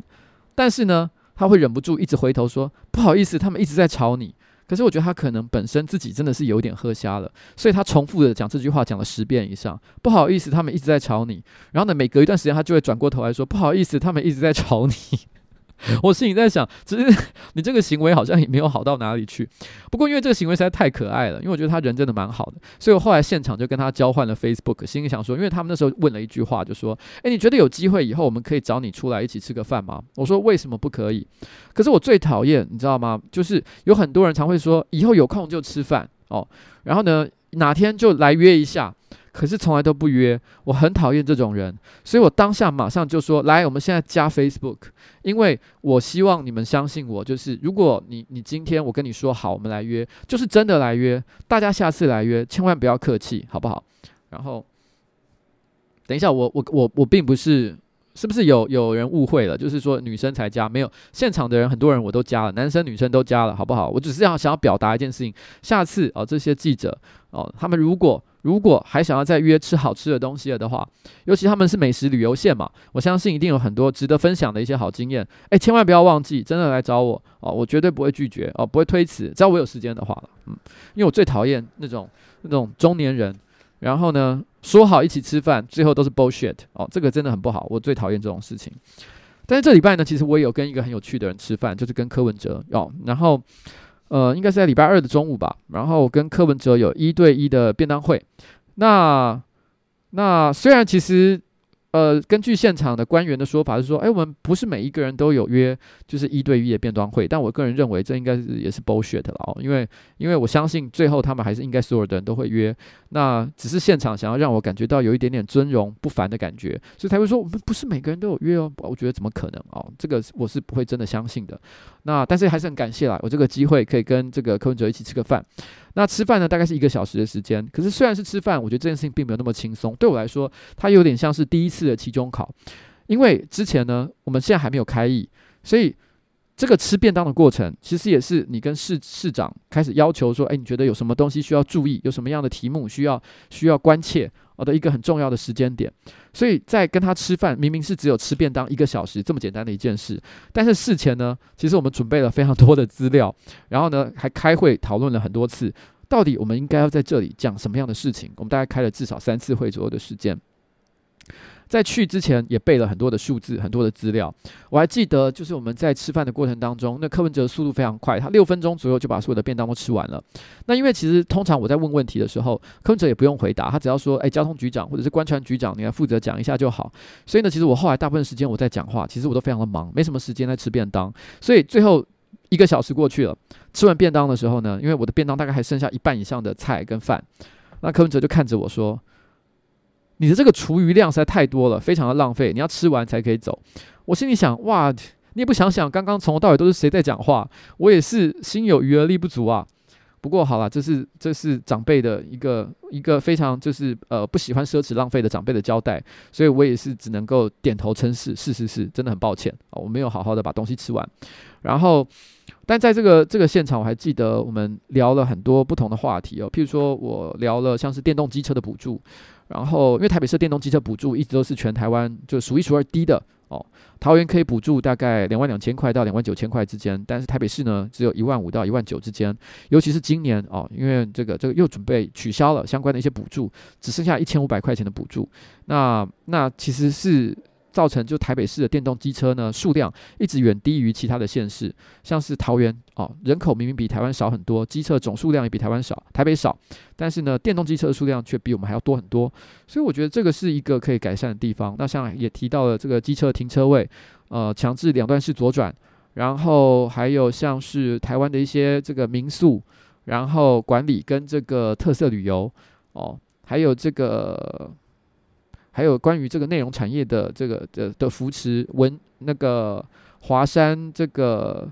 A: 但是呢，她会忍不住一直回头说，不好意思，他们一直在吵你。可是我觉得他可能本身自己真的是有点喝瞎了，所以他重复的讲这句话讲了十遍以上。不好意思，他们一直在吵你。然后呢，每隔一段时间他就会转过头来说：“不好意思，他们一直在吵你。”我心里在想，只是你这个行为好像也没有好到哪里去。不过因为这个行为实在太可爱了，因为我觉得他人真的蛮好的，所以我后来现场就跟他交换了 Facebook，心里想说，因为他们那时候问了一句话，就说：“诶，你觉得有机会以后我们可以找你出来一起吃个饭吗？”我说：“为什么不可以？”可是我最讨厌，你知道吗？就是有很多人常会说：“以后有空就吃饭哦。”然后呢，哪天就来约一下。可是从来都不约，我很讨厌这种人，所以我当下马上就说：“来，我们现在加 Facebook，因为我希望你们相信我，就是如果你你今天我跟你说好，我们来约，就是真的来约，大家下次来约，千万不要客气，好不好？”然后，等一下，我我我我并不是。是不是有有人误会了？就是说女生才加，没有，现场的人很多人我都加了，男生女生都加了，好不好？我只是要想要表达一件事情，下次哦，这些记者哦，他们如果如果还想要再约吃好吃的东西了的话，尤其他们是美食旅游线嘛，我相信一定有很多值得分享的一些好经验。诶，千万不要忘记，真的来找我哦，我绝对不会拒绝哦，不会推辞，只要我有时间的话，嗯，因为我最讨厌那种那种中年人。然后呢，说好一起吃饭，最后都是 bullshit 哦，这个真的很不好，我最讨厌这种事情。但是这礼拜呢，其实我也有跟一个很有趣的人吃饭，就是跟柯文哲哦，然后呃，应该是在礼拜二的中午吧，然后跟柯文哲有一对一的便当会。那那虽然其实。呃，根据现场的官员的说法是说，哎，我们不是每一个人都有约，就是一对一的便装会。但我个人认为，这应该是也是 bullshit 了哦，因为因为我相信最后他们还是应该所有的人都会约。那只是现场想要让我感觉到有一点点尊荣不凡的感觉，所以才会说我们不是每个人都有约哦。我觉得怎么可能哦？这个我是不会真的相信的。那但是还是很感谢啦，我这个机会可以跟这个柯文哲一起吃个饭。那吃饭呢，大概是一个小时的时间。可是虽然是吃饭，我觉得这件事情并没有那么轻松。对我来说，它有点像是第一次的期中考，因为之前呢，我们现在还没有开议，所以这个吃便当的过程，其实也是你跟市市长开始要求说，诶，你觉得有什么东西需要注意，有什么样的题目需要需要关切。我的一个很重要的时间点，所以在跟他吃饭，明明是只有吃便当一个小时这么简单的一件事，但是事前呢，其实我们准备了非常多的资料，然后呢还开会讨论了很多次，到底我们应该要在这里讲什么样的事情，我们大概开了至少三次会左右的时间。在去之前也背了很多的数字，很多的资料。我还记得，就是我们在吃饭的过程当中，那柯文哲速度非常快，他六分钟左右就把所有的便当都吃完了。那因为其实通常我在问问题的时候，柯文哲也不用回答，他只要说：“哎，交通局长或者是观传局长，你来负责讲一下就好。”所以呢，其实我后来大部分时间我在讲话，其实我都非常的忙，没什么时间在吃便当。所以最后一个小时过去了，吃完便当的时候呢，因为我的便当大概还剩下一半以上的菜跟饭，那柯文哲就看着我说。你的这个厨余量实在太多了，非常的浪费。你要吃完才可以走。我心里想，哇，你也不想想，刚刚从头到尾都是谁在讲话？我也是心有余而力不足啊。不过好了，这是这是长辈的一个一个非常就是呃不喜欢奢侈浪费的长辈的交代，所以我也是只能够点头称是，是是是，真的很抱歉啊，我没有好好的把东西吃完。然后，但在这个这个现场，我还记得我们聊了很多不同的话题哦，譬如说我聊了像是电动机车的补助。然后，因为台北市电动机车补助一直都是全台湾就数一数二低的哦。桃园可以补助大概两万两千块到两万九千块之间，但是台北市呢只有一万五到一万九之间。尤其是今年哦，因为这个这个又准备取消了相关的一些补助，只剩下一千五百块钱的补助。那那其实是。造成就台北市的电动机车呢数量一直远低于其他的县市，像是桃园哦，人口明明比台湾少很多，机车总数量也比台湾少，台北少，但是呢，电动机车的数量却比我们还要多很多，所以我觉得这个是一个可以改善的地方。那像也提到了这个机车停车位，呃，强制两段式左转，然后还有像是台湾的一些这个民宿，然后管理跟这个特色旅游哦，还有这个。还有关于这个内容产业的这个的的扶持文那个华山这个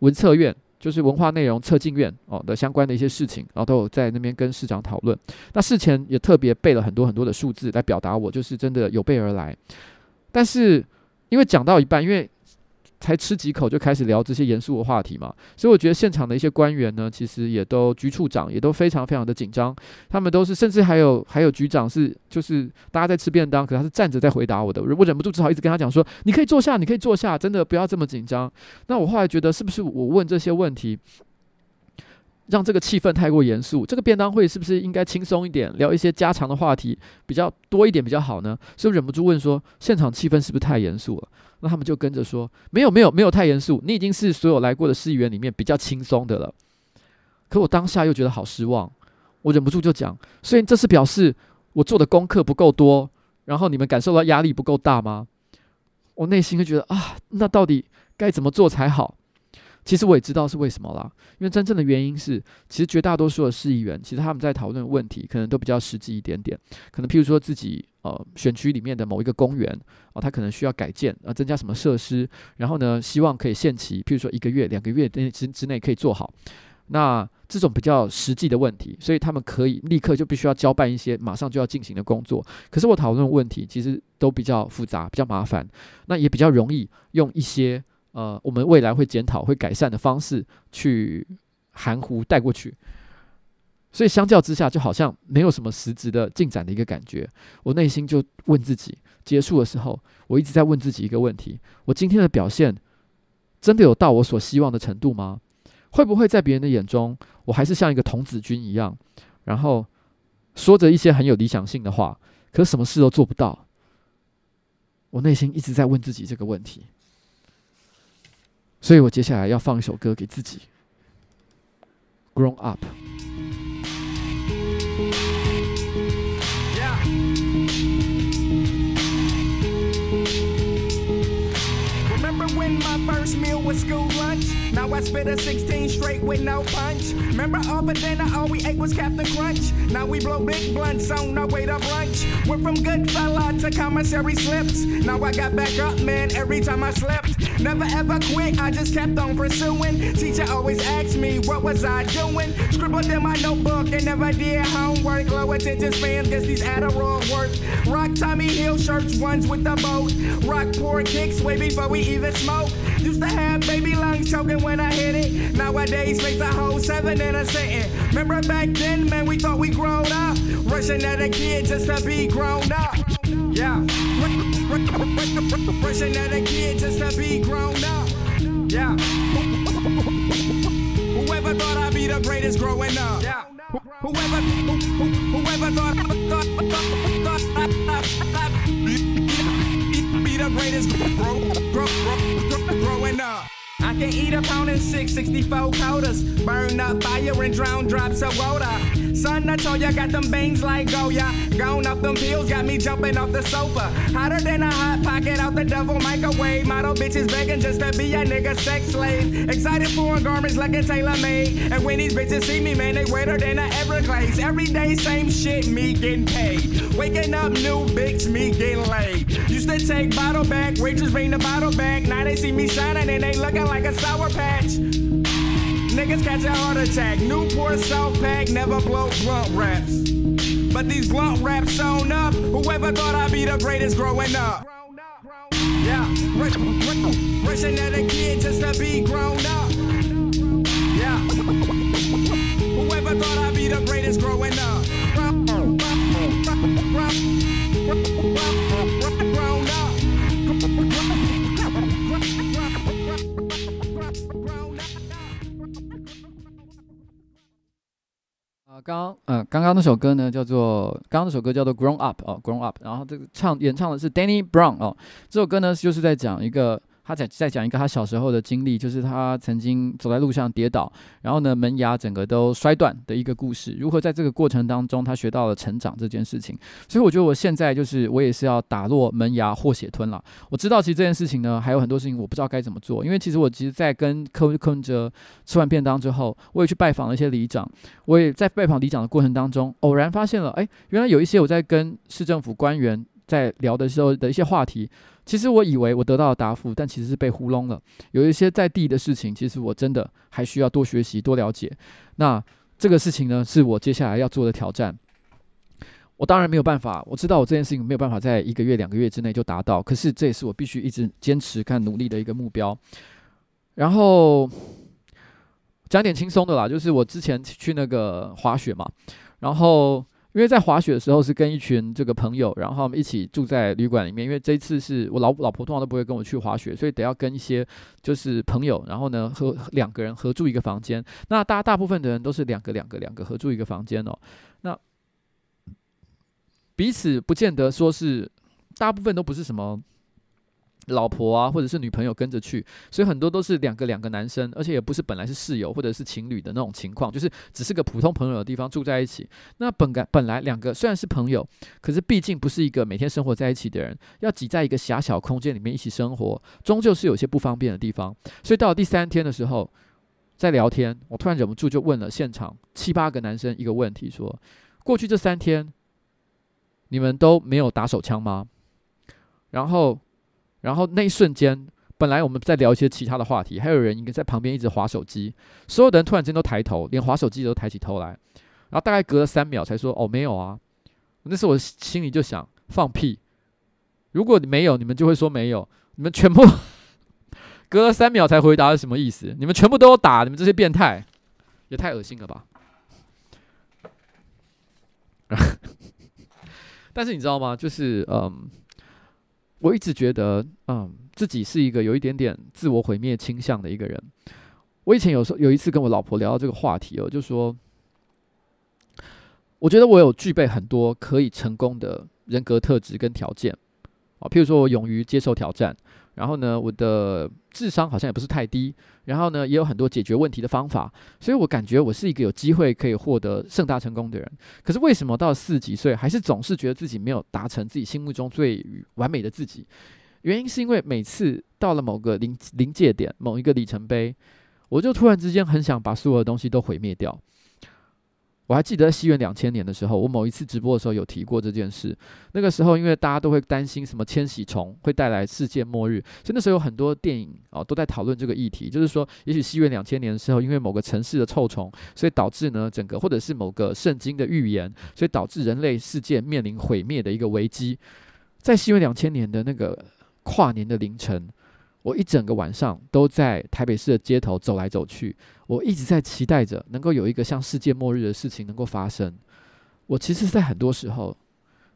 A: 文策院，就是文化内容策进院哦的相关的一些事情，然后都有在那边跟市长讨论。那事前也特别背了很多很多的数字来表达，我就是真的有备而来。但是因为讲到一半，因为才吃几口就开始聊这些严肃的话题嘛，所以我觉得现场的一些官员呢，其实也都局处长也都非常非常的紧张，他们都是甚至还有还有局长是就是大家在吃便当，可是他是站着在回答我的，我忍不住只好一直跟他讲说，你可以坐下，你可以坐下，真的不要这么紧张。那我后来觉得是不是我问这些问题，让这个气氛太过严肃，这个便当会是不是应该轻松一点，聊一些家常的话题比较多一点比较好呢？所以忍不住问说，现场气氛是不是太严肃了？那他们就跟着说，没有没有没有太严肃，你已经是所有来过的市议员里面比较轻松的了。可我当下又觉得好失望，我忍不住就讲，所以这是表示我做的功课不够多，然后你们感受到压力不够大吗？我内心会觉得啊，那到底该怎么做才好？其实我也知道是为什么啦，因为真正的原因是，其实绝大多数的市议员，其实他们在讨论问题，可能都比较实际一点点。可能譬如说自己呃选区里面的某一个公园啊，他、可能需要改建啊、增加什么设施，然后呢，希望可以限期，譬如说一个月、两个月之之内可以做好。那这种比较实际的问题，所以他们可以立刻就必须要交办一些马上就要进行的工作。可是我讨论问题，其实都比较复杂，比较麻烦，那也比较容易用一些。呃，我们未来会检讨、会改善的方式去含糊带过去，所以相较之下，就好像没有什么实质的进展的一个感觉。我内心就问自己，结束的时候，我一直在问自己一个问题：我今天的表现真的有到我所希望的程度吗？会不会在别人的眼中，我还是像一个童子军一样，然后说着一些很有理想性的话，可是什么事都做不到？我内心一直在问自己这个问题。所以我接下来要放一首歌给自己，《Grown
C: Up》。Now I spit a 16 straight with no punch. Remember all for dinner, all we ate was Captain Crunch. Now we blow big blunts on our way to brunch. Went from good fella to commissary slips. Now I got back up, man, every time I slept. Never ever quit, I just kept on pursuing. Teacher always asked me, what was I doing? Scribbled in my notebook and never did homework. Low attention spans, guess these Adderall work. Rock Tommy Hill shirts, ones with the boat. Rock poor kicks way before we even smoke. Used to have baby lungs choking when I hit it. Nowadays, face a whole seven in a sitting. Remember back then, man, we thought we grown up. Rushing at a kid just to be grown up. Yeah. Rushing at a kid just to be grown up. Yeah. Whoever thought I'd be the greatest growing up. Yeah. Whoever, whoever thought, thought, thought, thought, thought, thought, thought greatest grow, grow, grow, growing up. I can eat a pound and six, 64 quotas. Burn up fire and drown drops of water. Son, I told ya, got them bangs like oh, Goya. Gone up them pills, got me jumping off the sofa. Hotter than a hot pocket out the devil microwave. Model bitches begging just to be a nigga sex slave. Excited for garments like a tailor made. And when these bitches see me, man, they wetter than a Everglades. Every day, same shit, me getting paid. Waking up new bitch, me getting laid. Used to take bottle back, waitress bring the bottle back. Now they see me shining and they looking like a sour patch. Niggas catch a heart attack. Newport South Pack never blow blunt raps. But these blunt raps shown up. Whoever thought I'd be the greatest growing up? Yeah, wishing that a kid just
A: 刚嗯，刚刚那首歌呢，叫做刚刚那首歌叫做《Grown Up》哦，《Grown Up》，然后这个唱演唱的是 Danny Brown 哦，这首歌呢就是在讲一个。他在在讲一个他小时候的经历，就是他曾经走在路上跌倒，然后呢门牙整个都摔断的一个故事。如何在这个过程当中，他学到了成长这件事情。所以我觉得我现在就是我也是要打落门牙或血吞了。我知道其实这件事情呢还有很多事情我不知道该怎么做，因为其实我其实在跟柯文柯文哲吃完便当之后，我也去拜访了一些里长，我也在拜访里长的过程当中，偶然发现了，哎，原来有一些我在跟市政府官员在聊的时候的一些话题。其实我以为我得到了答复，但其实是被糊弄了。有一些在地的事情，其实我真的还需要多学习、多了解。那这个事情呢，是我接下来要做的挑战。我当然没有办法，我知道我这件事情没有办法在一个月、两个月之内就达到。可是这也是我必须一直坚持、看努力的一个目标。然后讲点轻松的啦，就是我之前去那个滑雪嘛，然后。因为在滑雪的时候是跟一群这个朋友，然后我们一起住在旅馆里面。因为这次是我老老婆通常都不会跟我去滑雪，所以得要跟一些就是朋友，然后呢和两个人合住一个房间。那大大部分的人都是两个两个两个合住一个房间哦。那彼此不见得说是，大部分都不是什么。老婆啊，或者是女朋友跟着去，所以很多都是两个两个男生，而且也不是本来是室友或者是情侣的那种情况，就是只是个普通朋友的地方住在一起。那本该本来两个虽然是朋友，可是毕竟不是一个每天生活在一起的人，要挤在一个狭小空间里面一起生活，终究是有些不方便的地方。所以到了第三天的时候，在聊天，我突然忍不住就问了现场七八个男生一个问题：说，过去这三天你们都没有打手枪吗？然后。然后那一瞬间，本来我们在聊一些其他的话题，还有人应该在旁边一直划手机，所有的人突然间都抬头，连划手机都抬起头来，然后大概隔了三秒才说：“哦，没有啊。”那时候我心里就想：放屁！如果没有，你们就会说没有。你们全部 隔了三秒才回答是什么意思？你们全部都打，你们这些变态，也太恶心了吧！但是你知道吗？就是嗯。我一直觉得，嗯，自己是一个有一点点自我毁灭倾向的一个人。我以前有时候有一次跟我老婆聊到这个话题哦，就说，我觉得我有具备很多可以成功的人格特质跟条件啊，譬如说我勇于接受挑战。然后呢，我的智商好像也不是太低，然后呢，也有很多解决问题的方法，所以我感觉我是一个有机会可以获得盛大成功的人。可是为什么到四十几岁，还是总是觉得自己没有达成自己心目中最完美的自己？原因是因为每次到了某个临临界点，某一个里程碑，我就突然之间很想把所有的东西都毁灭掉。我还记得在西元两千年的时候，我某一次直播的时候有提过这件事。那个时候，因为大家都会担心什么千禧虫会带来世界末日，所以那时候有很多电影哦都在讨论这个议题，就是说，也许西元两千年的时候，因为某个城市的臭虫，所以导致呢整个或者是某个圣经的预言，所以导致人类世界面临毁灭的一个危机。在西元两千年的那个跨年的凌晨。我一整个晚上都在台北市的街头走来走去，我一直在期待着能够有一个像世界末日的事情能够发生。我其实，在很多时候，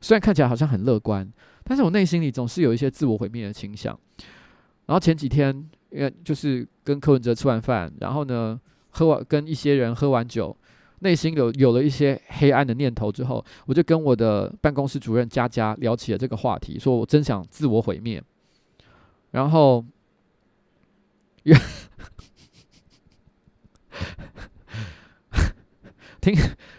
A: 虽然看起来好像很乐观，但是我内心里总是有一些自我毁灭的倾向。然后前几天，因为就是跟柯文哲吃完饭，然后呢，喝完跟一些人喝完酒，内心有有了一些黑暗的念头之后，我就跟我的办公室主任佳佳聊起了这个话题，说我真想自我毁灭。然后，听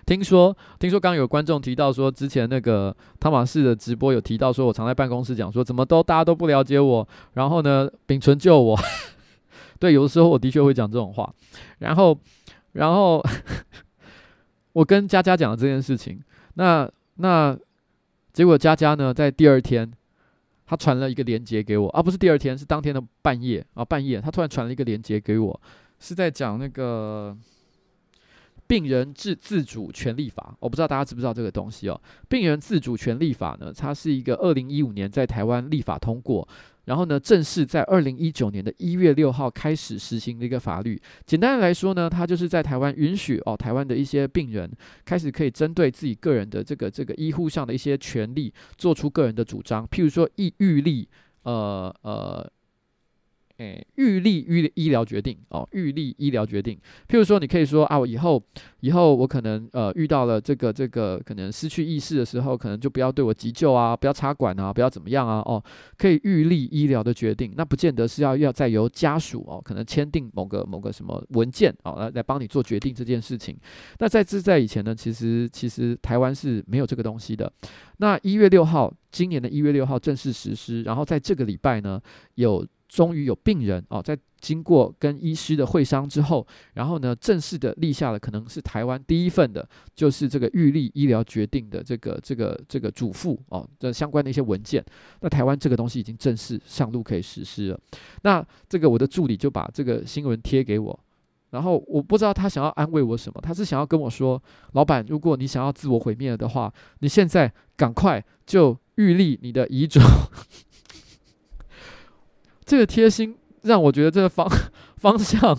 A: 听说听说刚刚有观众提到说，之前那个汤玛士的直播有提到说，我常在办公室讲说，怎么都大家都不了解我，然后呢，秉存救我。对，有的时候我的确会讲这种话，然后，然后 我跟佳佳讲了这件事情，那那结果佳佳呢，在第二天，他传了一个链接给我，而，不是第二天，是当天的半夜。啊，半夜，他突然传了一个链接给我，是在讲那个病人自自主权利法，我不知道大家知不知道这个东西哦，病人自主权利法呢，它是一个二零一五年在台湾立法通过。然后呢，正式在二零一九年的一月六号开始实行的一个法律。简单的来说呢，它就是在台湾允许哦，台湾的一些病人开始可以针对自己个人的这个这个医护上的一些权利，做出个人的主张。譬如说，抑郁力，呃呃。诶，预立医医疗决定哦，预立医疗决定。譬如说，你可以说啊，我以后以后我可能呃遇到了这个这个可能失去意识的时候，可能就不要对我急救啊，不要插管啊，不要怎么样啊哦，可以预立医疗的决定。那不见得是要要再由家属哦，可能签订某个某个什么文件哦来来帮你做决定这件事情。那在这在以前呢，其实其实台湾是没有这个东西的。那一月六号，今年的一月六号正式实施，然后在这个礼拜呢有。终于有病人哦，在经过跟医师的会商之后，然后呢，正式的立下了可能是台湾第一份的，就是这个预立医疗决定的这个这个这个嘱咐哦，这相关的一些文件。那台湾这个东西已经正式上路可以实施了。那这个我的助理就把这个新闻贴给我，然后我不知道他想要安慰我什么，他是想要跟我说，老板，如果你想要自我毁灭的话，你现在赶快就预立你的遗嘱。这个贴心让我觉得这个方 方向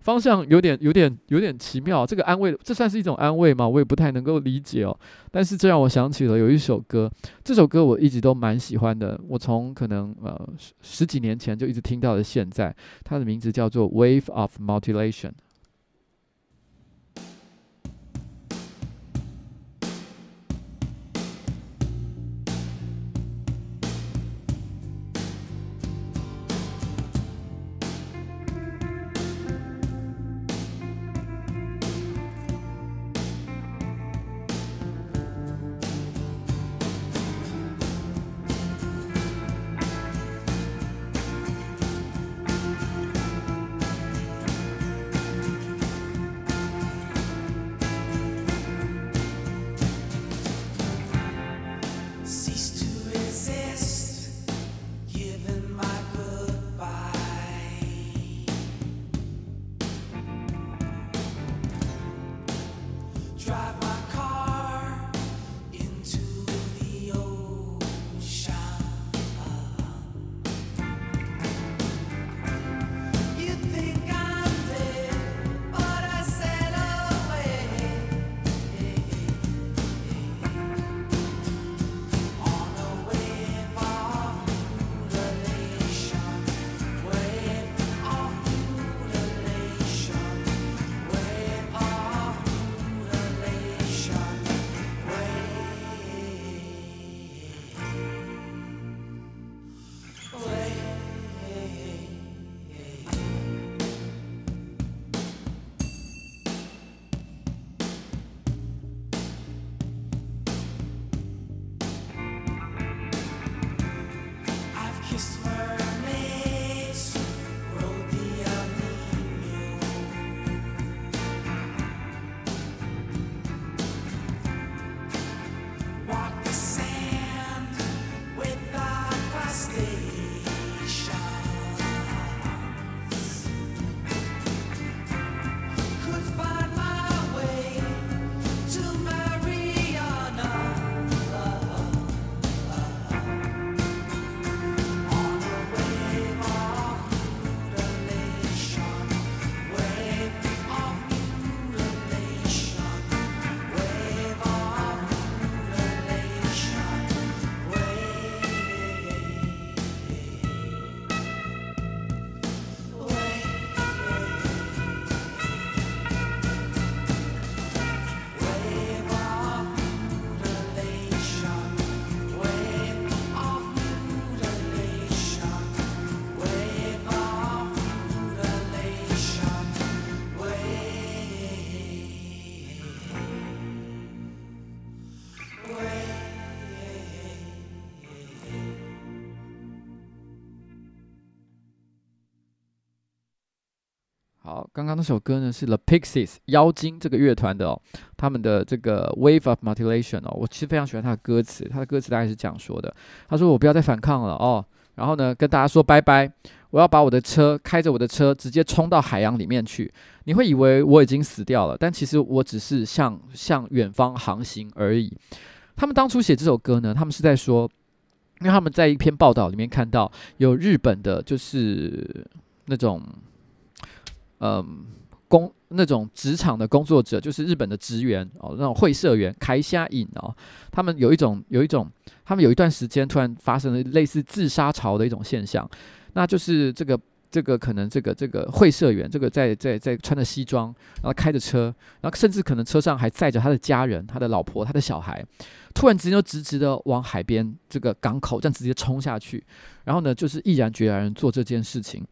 A: 方向有点有点有点奇妙。这个安慰，这算是一种安慰吗？我也不太能够理解哦。但是这让我想起了有一首歌，这首歌我一直都蛮喜欢的。我从可能呃十几年前就一直听到了现在。它的名字叫做《Wave of Mutilation》。刚刚那首歌呢是 The Pixies 妖精这个乐团的哦，他们的这个 Wave of Mutilation 哦，我其实非常喜欢他的歌词，他的歌词大概是这样说的：他说我不要再反抗了哦，然后呢跟大家说拜拜，我要把我的车开着我的车直接冲到海洋里面去。你会以为我已经死掉了，但其实我只是向向远方航行而已。他们当初写这首歌呢，他们是在说，因为他们在一篇报道里面看到有日本的，就是那种。嗯，工那种职场的工作者，就是日本的职员哦，那种会社员开虾引哦，他们有一种有一种，他们有一段时间突然发生了类似自杀潮的一种现象，那就是这个这个可能这个这个会社员，这个在在在穿着西装，然后开着车，然后甚至可能车上还载着他的家人、他的老婆、他的小孩，突然之间就直直的往海边这个港口这样直接冲下去，然后呢，就是毅然决然做这件事情。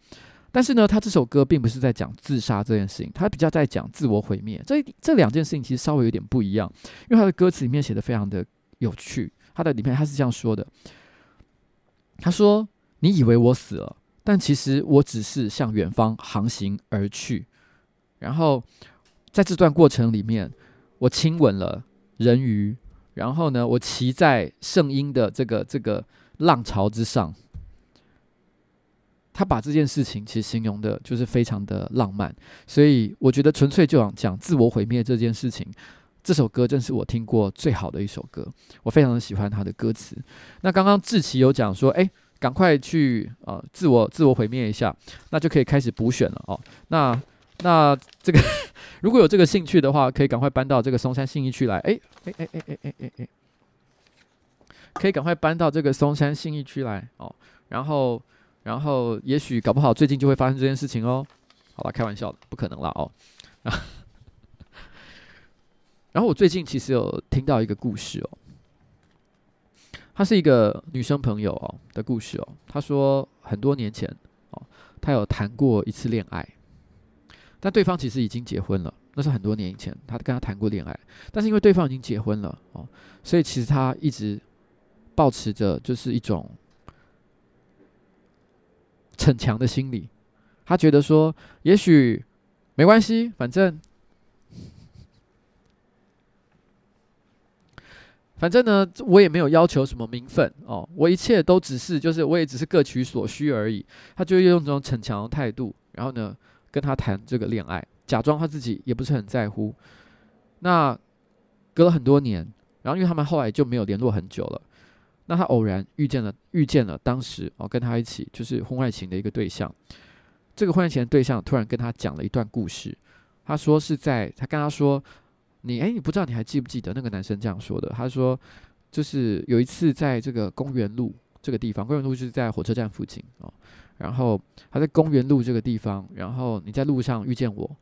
A: 但是呢，他这首歌并不是在讲自杀这件事情，他比较在讲自我毁灭。这这两件事情其实稍微有点不一样，因为他的歌词里面写的非常的有趣。他的里面他是这样说的：“他说，你以为我死了，但其实我只是向远方航行而去。然后在这段过程里面，我亲吻了人鱼，然后呢，我骑在圣婴的这个这个浪潮之上。”他把这件事情其实形容的就是非常的浪漫，所以我觉得纯粹就讲讲自我毁灭这件事情，这首歌正是我听过最好的一首歌，我非常的喜欢他的歌词。那刚刚志奇有讲说，哎，赶快去呃自我自我毁灭一下，那就可以开始补选了哦。那那这个如果有这个兴趣的话，可以赶快搬到这个松山信义区来，哎哎哎哎哎哎哎哎，可以赶快搬到这个松山信义区来哦，然后。然后，也许搞不好最近就会发生这件事情哦。好了，开玩笑的，不可能了哦。然后我最近其实有听到一个故事哦，她是一个女生朋友哦的故事哦。她说很多年前哦，她有谈过一次恋爱，但对方其实已经结婚了。那是很多年以前，她跟他谈过恋爱，但是因为对方已经结婚了哦，所以其实她一直保持着就是一种。逞强的心理，他觉得说，也许没关系，反正，反正呢，我也没有要求什么名分哦，我一切都只是，就是我也只是各取所需而已。他就用这种逞强的态度，然后呢，跟他谈这个恋爱，假装他自己也不是很在乎。那隔了很多年，然后因为他们后来就没有联络很久了。那他偶然遇见了，遇见了当时哦跟他一起就是婚外情的一个对象。这个婚外情的对象突然跟他讲了一段故事。他说是在他跟他说，你哎，你不知道你还记不记得那个男生这样说的？他说就是有一次在这个公园路这个地方，公园路就是在火车站附近哦。然后他在公园路这个地方，然后你在路上遇见我。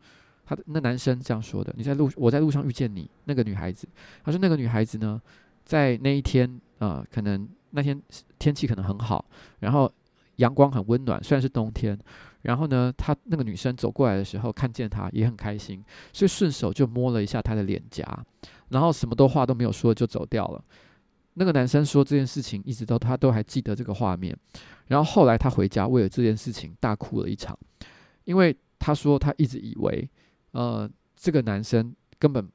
A: 他那男生这样说的：你在路，我在路上遇见你，那个女孩子。他说那个女孩子呢，在那一天。啊、可能那天天气可能很好，然后阳光很温暖，虽然是冬天。然后呢，他那个女生走过来的时候，看见他也很开心，所以顺手就摸了一下他的脸颊，然后什么都话都没有说就走掉了。那个男生说这件事情一直都他都还记得这个画面。然后后来他回家为了这件事情大哭了一场，因为他说他一直以为，呃，这个男生根本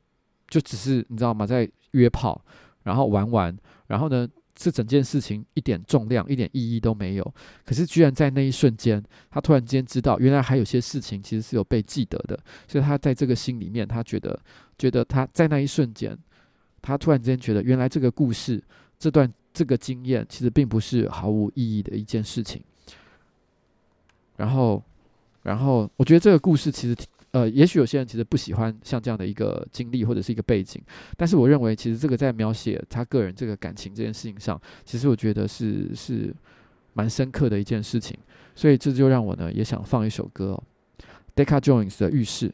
A: 就只是你知道吗，在约炮。然后玩玩，然后呢，这整件事情一点重量、一点意义都没有。可是，居然在那一瞬间，他突然间知道，原来还有些事情其实是有被记得的。所以他在这个心里面，他觉得，觉得他在那一瞬间，他突然间觉得，原来这个故事、这段这个经验，其实并不是毫无意义的一件事情。然后，然后，我觉得这个故事其实。呃，也许有些人其实不喜欢像这样的一个经历或者是一个背景，但是我认为，其实这个在描写他个人这个感情这件事情上，其实我觉得是是蛮深刻的一件事情，所以这就让我呢也想放一首歌哦，Deca Jones 的《浴室》。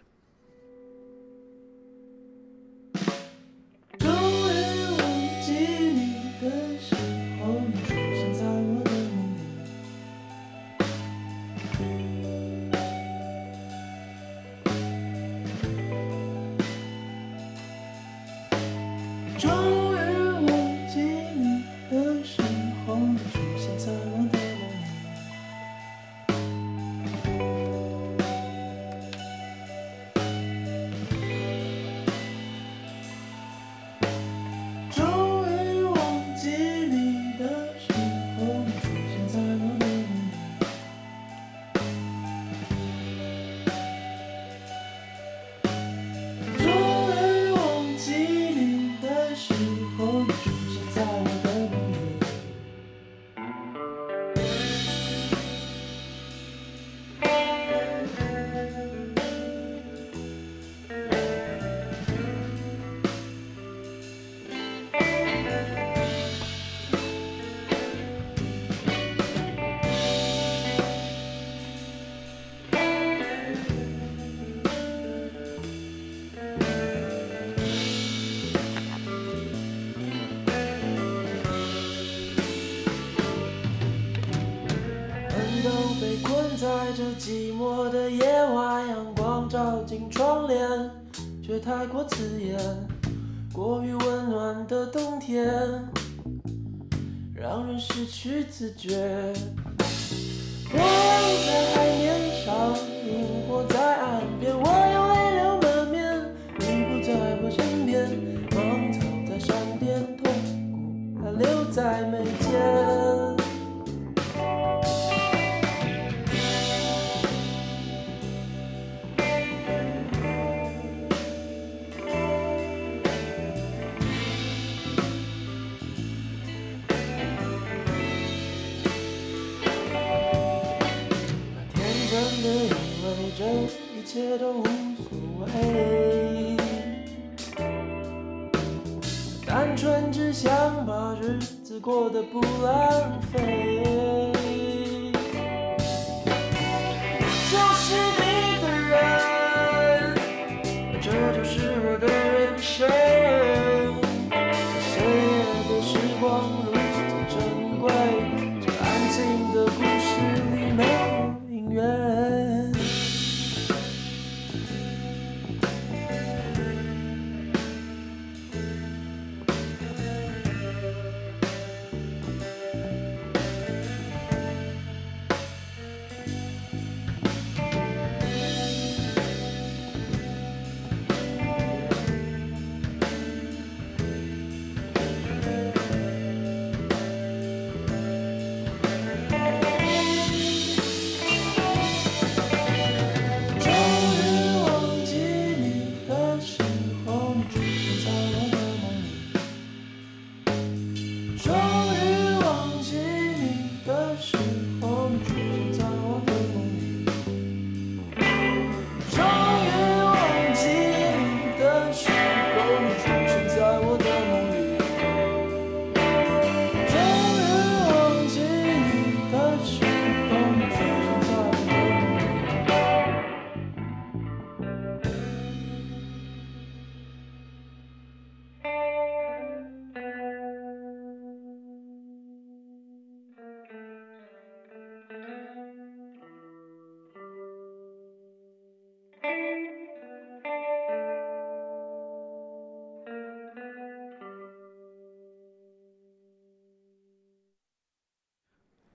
D: 太过刺眼。过于温暖的冬天，让人失去自觉。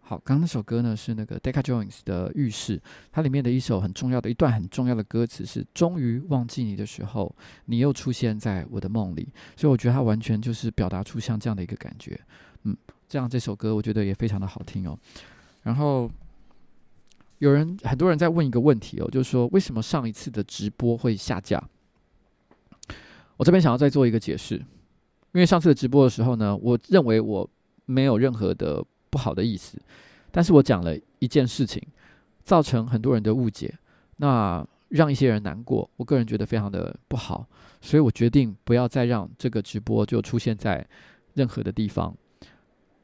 A: 好，刚刚那首歌呢是那个 Decca Jones 的《浴室》，它里面的一首很重要的一段很重要的歌词是“终于忘记你的时候，你又出现在我的梦里”，所以我觉得它完全就是表达出像这样的一个感觉。嗯，这样这首歌我觉得也非常的好听哦。然后有人很多人在问一个问题哦，就是说为什么上一次的直播会下架？我这边想要再做一个解释，因为上次的直播的时候呢，我认为我没有任何的。不好的意思，但是我讲了一件事情，造成很多人的误解，那让一些人难过，我个人觉得非常的不好，所以我决定不要再让这个直播就出现在任何的地方。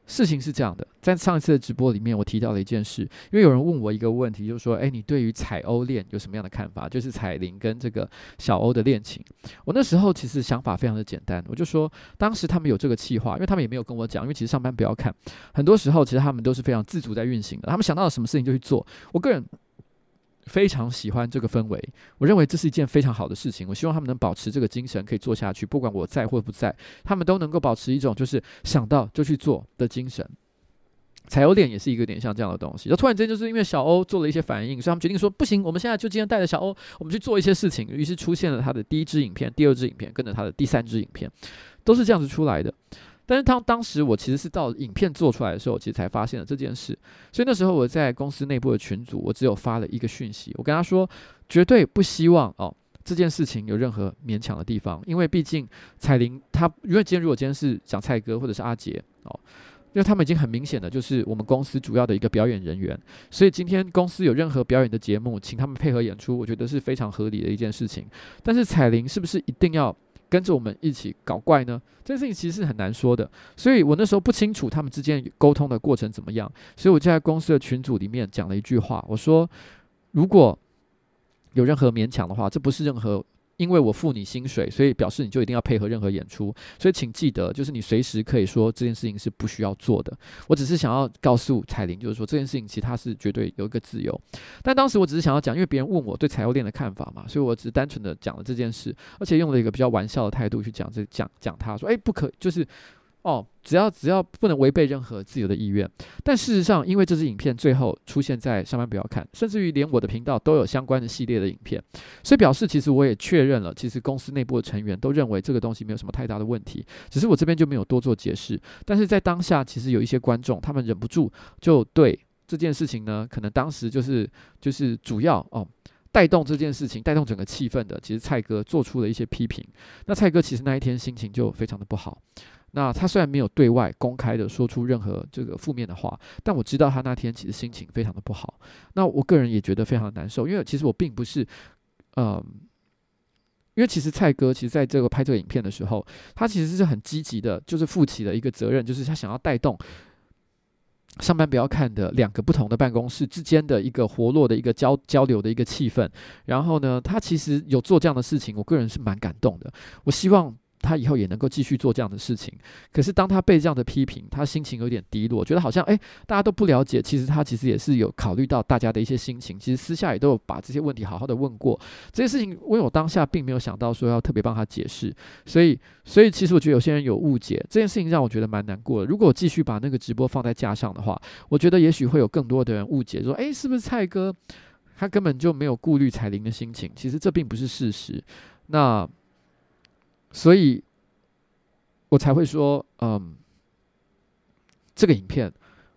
A: 事情是这样的，在上一次的直播里面，我提到了一件事，因为有人问我一个问题，就是说，诶，你对于彩欧恋有什么样的看法？就是彩铃跟这个小欧的恋情。我那时候其实想法非常的简单，我就说，当时他们有这个计划，因为他们也没有跟我讲，因为其实上班不要看，很多时候其实他们都是非常自主在运行的，他们想到了什么事情就去做。我个人。非常喜欢这个氛围，我认为这是一件非常好的事情。我希望他们能保持这个精神，可以做下去。不管我在或不在，他们都能够保持一种就是想到就去做的精神。彩鸥恋也是一个点像这样的东西。然后突然间就是因为小欧做了一些反应，所以他们决定说不行，我们现在就今天带着小欧，我们去做一些事情。于是出现了他的第一支影片、第二支影片，跟着他的第三支影片，都是这样子出来的。但是当当时我其实是到影片做出来的时候，其实才发现了这件事。所以那时候我在公司内部的群组，我只有发了一个讯息，我跟他说，绝对不希望哦这件事情有任何勉强的地方，因为毕竟彩铃他，因为今天如果今天是讲蔡哥或者是阿杰哦，因为他们已经很明显的就是我们公司主要的一个表演人员，所以今天公司有任何表演的节目，请他们配合演出，我觉得是非常合理的一件事情。但是彩铃是不是一定要？跟着我们一起搞怪呢？这件事情其实是很难说的，所以我那时候不清楚他们之间沟通的过程怎么样，所以我就在公司的群组里面讲了一句话，我说：如果有任何勉强的话，这不是任何因为我付你薪水，所以表示你就一定要配合任何演出。所以请记得，就是你随时可以说这件事情是不需要做的。我只是想要告诉彩玲，就是说这件事情其实他是绝对有一个自由。但当时我只是想要讲，因为别人问我对财务店的看法嘛，所以我只是单纯的讲了这件事，而且用了一个比较玩笑的态度去讲这讲讲他说，哎，不可就是。哦，只要只要不能违背任何自由的意愿，但事实上，因为这支影片最后出现在上班不要看，甚至于连我的频道都有相关的系列的影片，所以表示其实我也确认了，其实公司内部的成员都认为这个东西没有什么太大的问题，只是我这边就没有多做解释。但是在当下，其实有一些观众他们忍不住就对这件事情呢，可能当时就是就是主要哦带动这件事情带动整个气氛的，其实蔡哥做出了一些批评。那蔡哥其实那一天心情就非常的不好。那他虽然没有对外公开的说出任何这个负面的话，但我知道他那天其实心情非常的不好。那我个人也觉得非常难受，因为其实我并不是，嗯，因为其实蔡哥其实在这个拍这个影片的时候，他其实是很积极的，就是负起了一个责任，就是他想要带动上班不要看的两个不同的办公室之间的一个活络的一个交交流的一个气氛。然后呢，他其实有做这样的事情，我个人是蛮感动的。我希望。他以后也能够继续做这样的事情，可是当他被这样的批评，他心情有点低落，觉得好像诶，大家都不了解，其实他其实也是有考虑到大家的一些心情，其实私下也都有把这些问题好好的问过。这些事情，因为我当下并没有想到说要特别帮他解释，所以，所以其实我觉得有些人有误解，这件事情让我觉得蛮难过的。如果我继续把那个直播放在架上的话，我觉得也许会有更多的人误解，说诶，是不是蔡哥他根本就没有顾虑彩玲的心情？其实这并不是事实。那。所以，我才会说，嗯，这个影片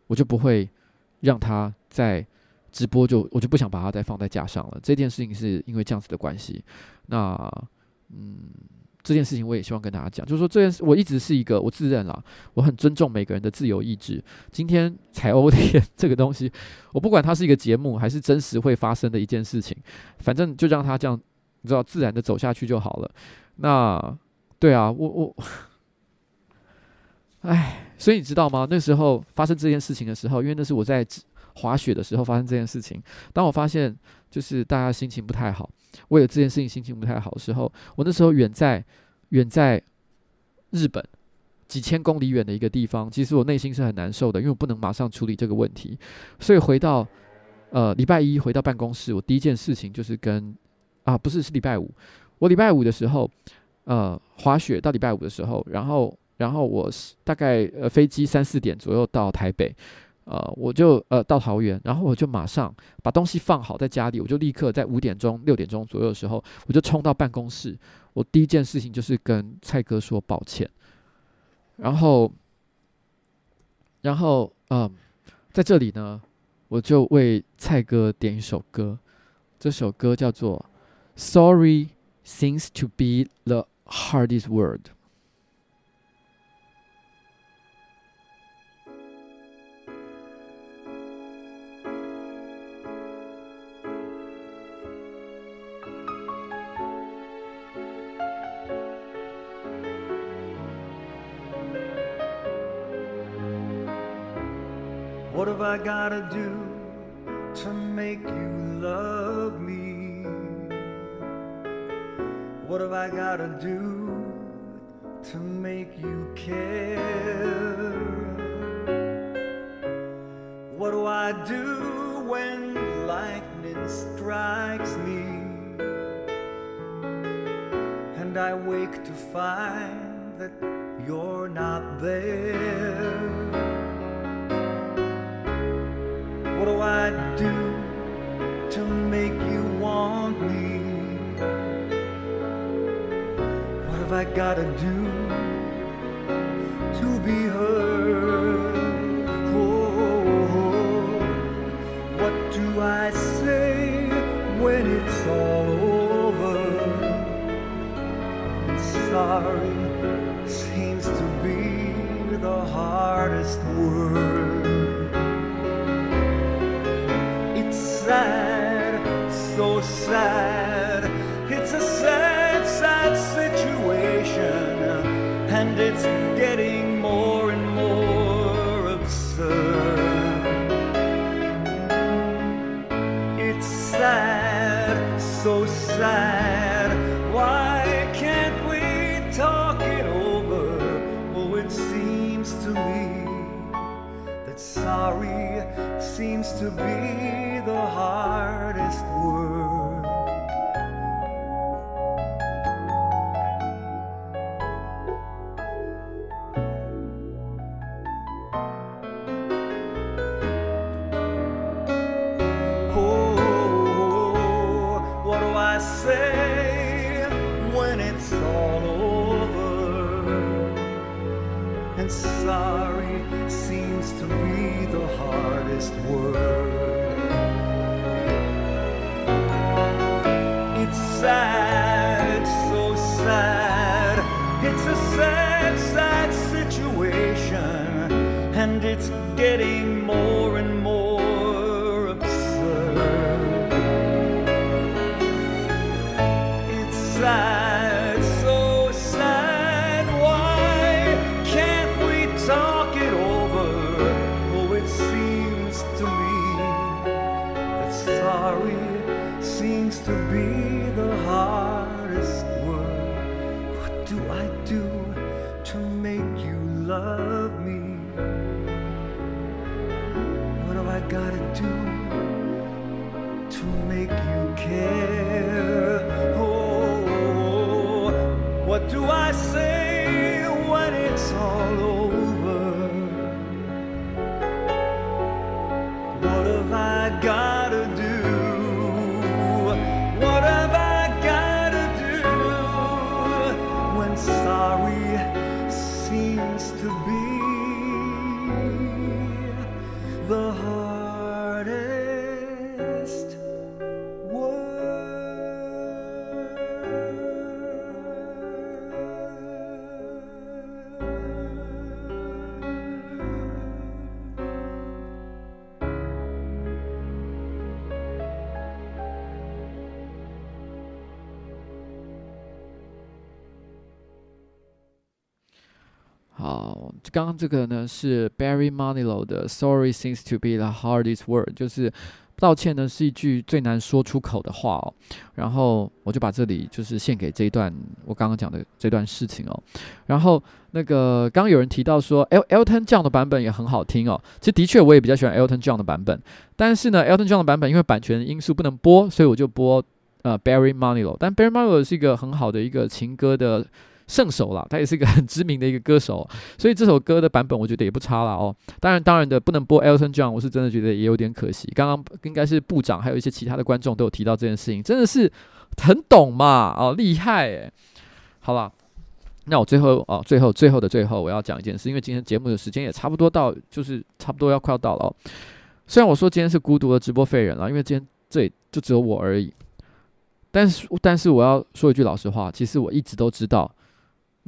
A: 我就不会让他在直播就，我就不想把它再放在架上了。这件事情是因为这样子的关系。那，嗯，这件事情我也希望跟大家讲，就是说这件事我一直是一个我自认啦，我很尊重每个人的自由意志。今天踩欧链这个东西，我不管它是一个节目还是真实会发生的一件事情，反正就让它这样，你知道，自然的走下去就好了。那。对啊，我我，哎，所以你知道吗？那时候发生这件事情的时候，因为那是我在滑雪的时候发生这件事情。当我发现就是大家心情不太好，为了这件事情心情不太好的时候，我那时候远在远在日本几千公里远的一个地方，其实我内心是很难受的，因为我不能马上处理这个问题。所以回到呃礼拜一回到办公室，我第一件事情就是跟啊不是是礼拜五，我礼拜五的时候。呃，滑雪到礼拜五的时候，然后，然后我是大概呃飞机三四点左右到台北，呃，我就呃到桃园，然后我就马上把东西放好在家里，我就立刻在五点钟六点钟左右的时候，我就冲到办公室，我第一件事情就是跟蔡哥说抱歉，然后，然后嗯、在这里呢，我就为蔡哥点一首歌，这首歌叫做《Sorry Seems to Be the》。Hardest word.
E: What have I gotta do to make you love What have I gotta do to make you care? What do I do when lightning strikes me and I wake to find that you're not there? What do I do to make you want me? Have I gotta do to be heard? Oh, what do I say when it's all over? And Sorry seems to be the hardest word. To be
A: 好，刚刚这个呢是 Barry Manilow 的 “Sorry seems to be the hardest word”，就是道歉呢是一句最难说出口的话哦。然后我就把这里就是献给这一段我刚刚讲的这段事情哦。然后那个刚刚有人提到说，El Elton John 的版本也很好听哦。其实的确我也比较喜欢 Elton John 的版本，但是呢，Elton John 的版本因为版权因素不能播，所以我就播呃 Barry Manilow。但 Barry Manilow 是一个很好的一个情歌的。圣手啦，他也是一个很知名的一个歌手，所以这首歌的版本我觉得也不差啦哦。当然，当然的不能播 Elton John，我是真的觉得也有点可惜。刚刚应该是部长还有一些其他的观众都有提到这件事情，真的是很懂嘛哦，厉害诶。好了，那我最后哦，最后最后的最后，我要讲一件事，因为今天节目的时间也差不多到，就是差不多要快要到了哦。虽然我说今天是孤独的直播废人了，因为今天这里就只有我而已，但是但是我要说一句老实话，其实我一直都知道。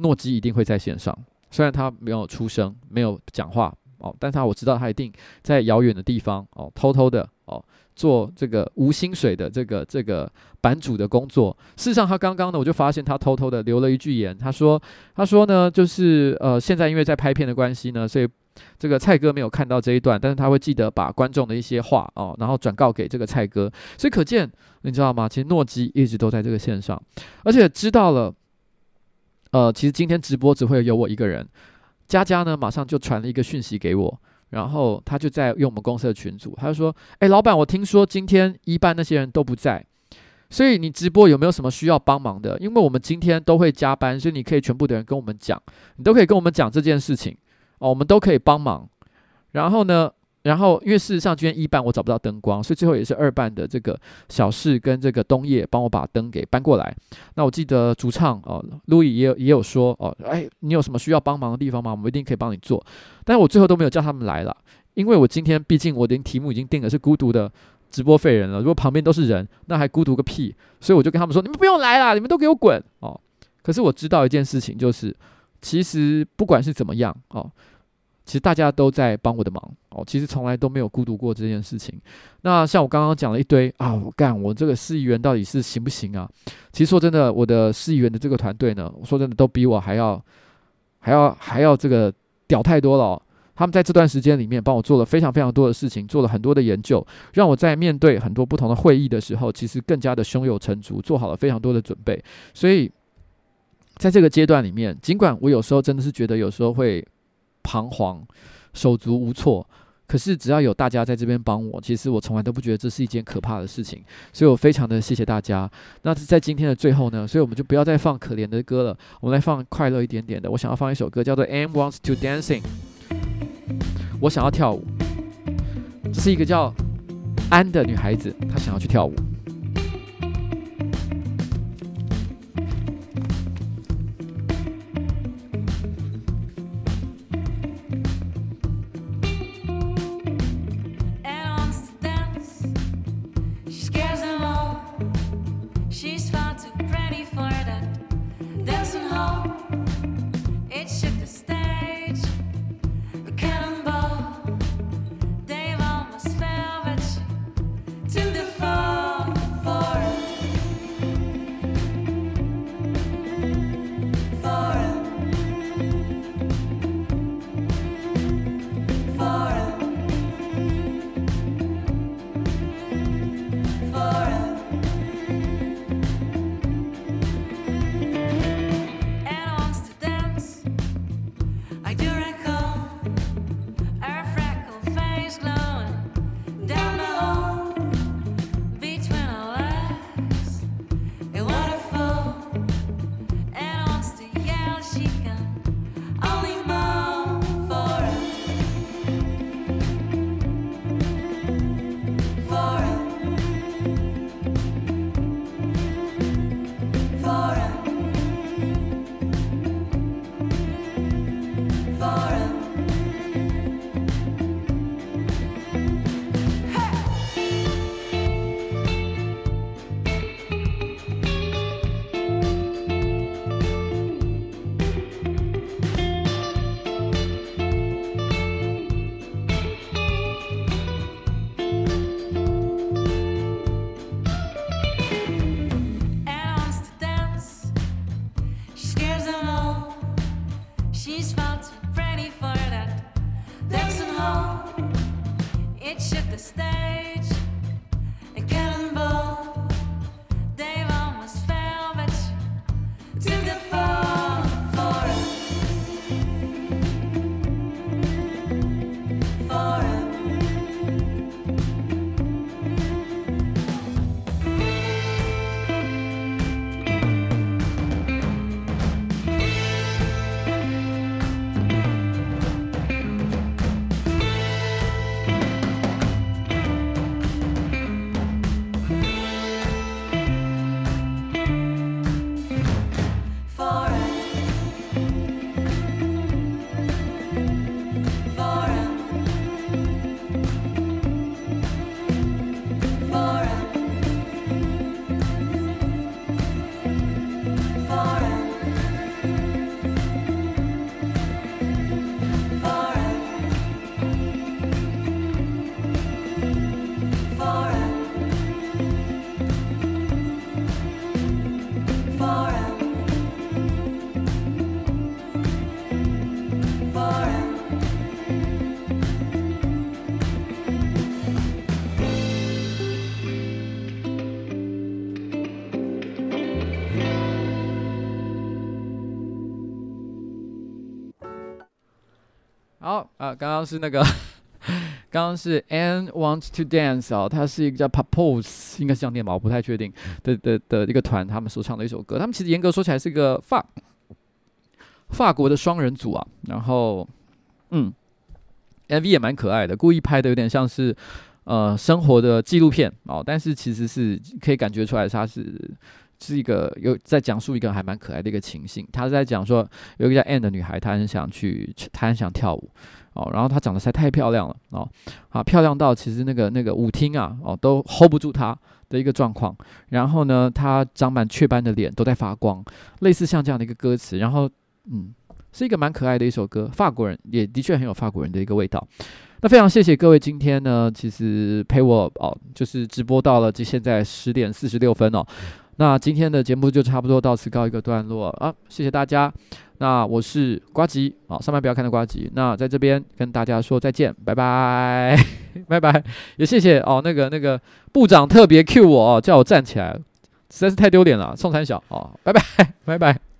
A: 诺基一定会在线上，虽然他没有出声，没有讲话哦，但他我知道他一定在遥远的地方哦，偷偷的哦做这个无薪水的这个这个版主的工作。事实上，他刚刚呢，我就发现他偷偷的留了一句言，他说：“他说呢，就是呃，现在因为在拍片的关系呢，所以这个蔡哥没有看到这一段，但是他会记得把观众的一些话哦，然后转告给这个蔡哥。所以可见，你知道吗？其实诺基一直都在这个线上，而且知道了。”呃，其实今天直播只会有我一个人。佳佳呢，马上就传了一个讯息给我，然后他就在用我们公司的群组，他就说：“哎，老板，我听说今天一班那些人都不在，所以你直播有没有什么需要帮忙的？因为我们今天都会加班，所以你可以全部的人跟我们讲，你都可以跟我们讲这件事情哦，我们都可以帮忙。然后呢？”然后，因为事实上今天一半我找不到灯光，所以最后也是二半的这个小事跟这个冬叶帮我把灯给搬过来。那我记得主唱哦，路易也有也有说哦，哎，你有什么需要帮忙的地方吗？我们一定可以帮你做。但是我最后都没有叫他们来了，因为我今天毕竟我的题目已经定了是孤独的直播废人了。如果旁边都是人，那还孤独个屁！所以我就跟他们说，你们不用来了，你们都给我滚哦。可是我知道一件事情，就是其实不管是怎么样哦。其实大家都在帮我的忙哦，其实从来都没有孤独过这件事情。那像我刚刚讲了一堆啊，我干我这个市议员到底是行不行啊？其实说真的，我的市议员的这个团队呢，我说真的都比我还要还要还要这个屌太多了。他们在这段时间里面帮我做了非常非常多的事情，做了很多的研究，让我在面对很多不同的会议的时候，其实更加的胸有成竹，做好了非常多的准备。所以在这个阶段里面，尽管我有时候真的是觉得有时候会。彷徨、手足无措，可是只要有大家在这边帮我，其实我从来都不觉得这是一件可怕的事情。所以我非常的谢谢大家。那在今天的最后呢，所以我们就不要再放可怜的歌了，我们来放快乐一点点的。我想要放一首歌，叫做《Ann Wants to Dancing》。我想要跳舞。这是一个叫安的女孩子，她想要去跳舞。刚刚是那个，刚刚是 Anne Wants to Dance 哦，它是一个叫 Purpose，应该是这样念吧，我不太确定的的的一个团，他们所唱的一首歌。他们其实严格说起来是一个法法国的双人组啊。然后，嗯，MV 也蛮可爱的，故意拍的有点像是呃生活的纪录片哦，但是其实是可以感觉出来它是。是一个有在讲述一个还蛮可爱的一个情形，他是在讲说有一个叫 Anne 的女孩，她很想去，她很想跳舞哦，然后她长得实在太漂亮了哦，啊，漂亮到其实那个那个舞厅啊哦都 hold 不住她的一个状况，然后呢，她长满雀斑的脸都在发光，类似像这样的一个歌词，然后嗯，是一个蛮可爱的一首歌，法国人也的确很有法国人的一个味道。那非常谢谢各位今天呢，其实陪我哦，就是直播到了这现在十点四十六分哦。那今天的节目就差不多到此告一个段落啊，谢谢大家。那我是瓜吉，啊，上班不要看的瓜吉。那在这边跟大家说再见，拜拜，拜拜。也谢谢哦，那个那个部长特别 cue 我哦，叫我站起来，实在是太丢脸了，宋三小哦，拜拜，拜拜。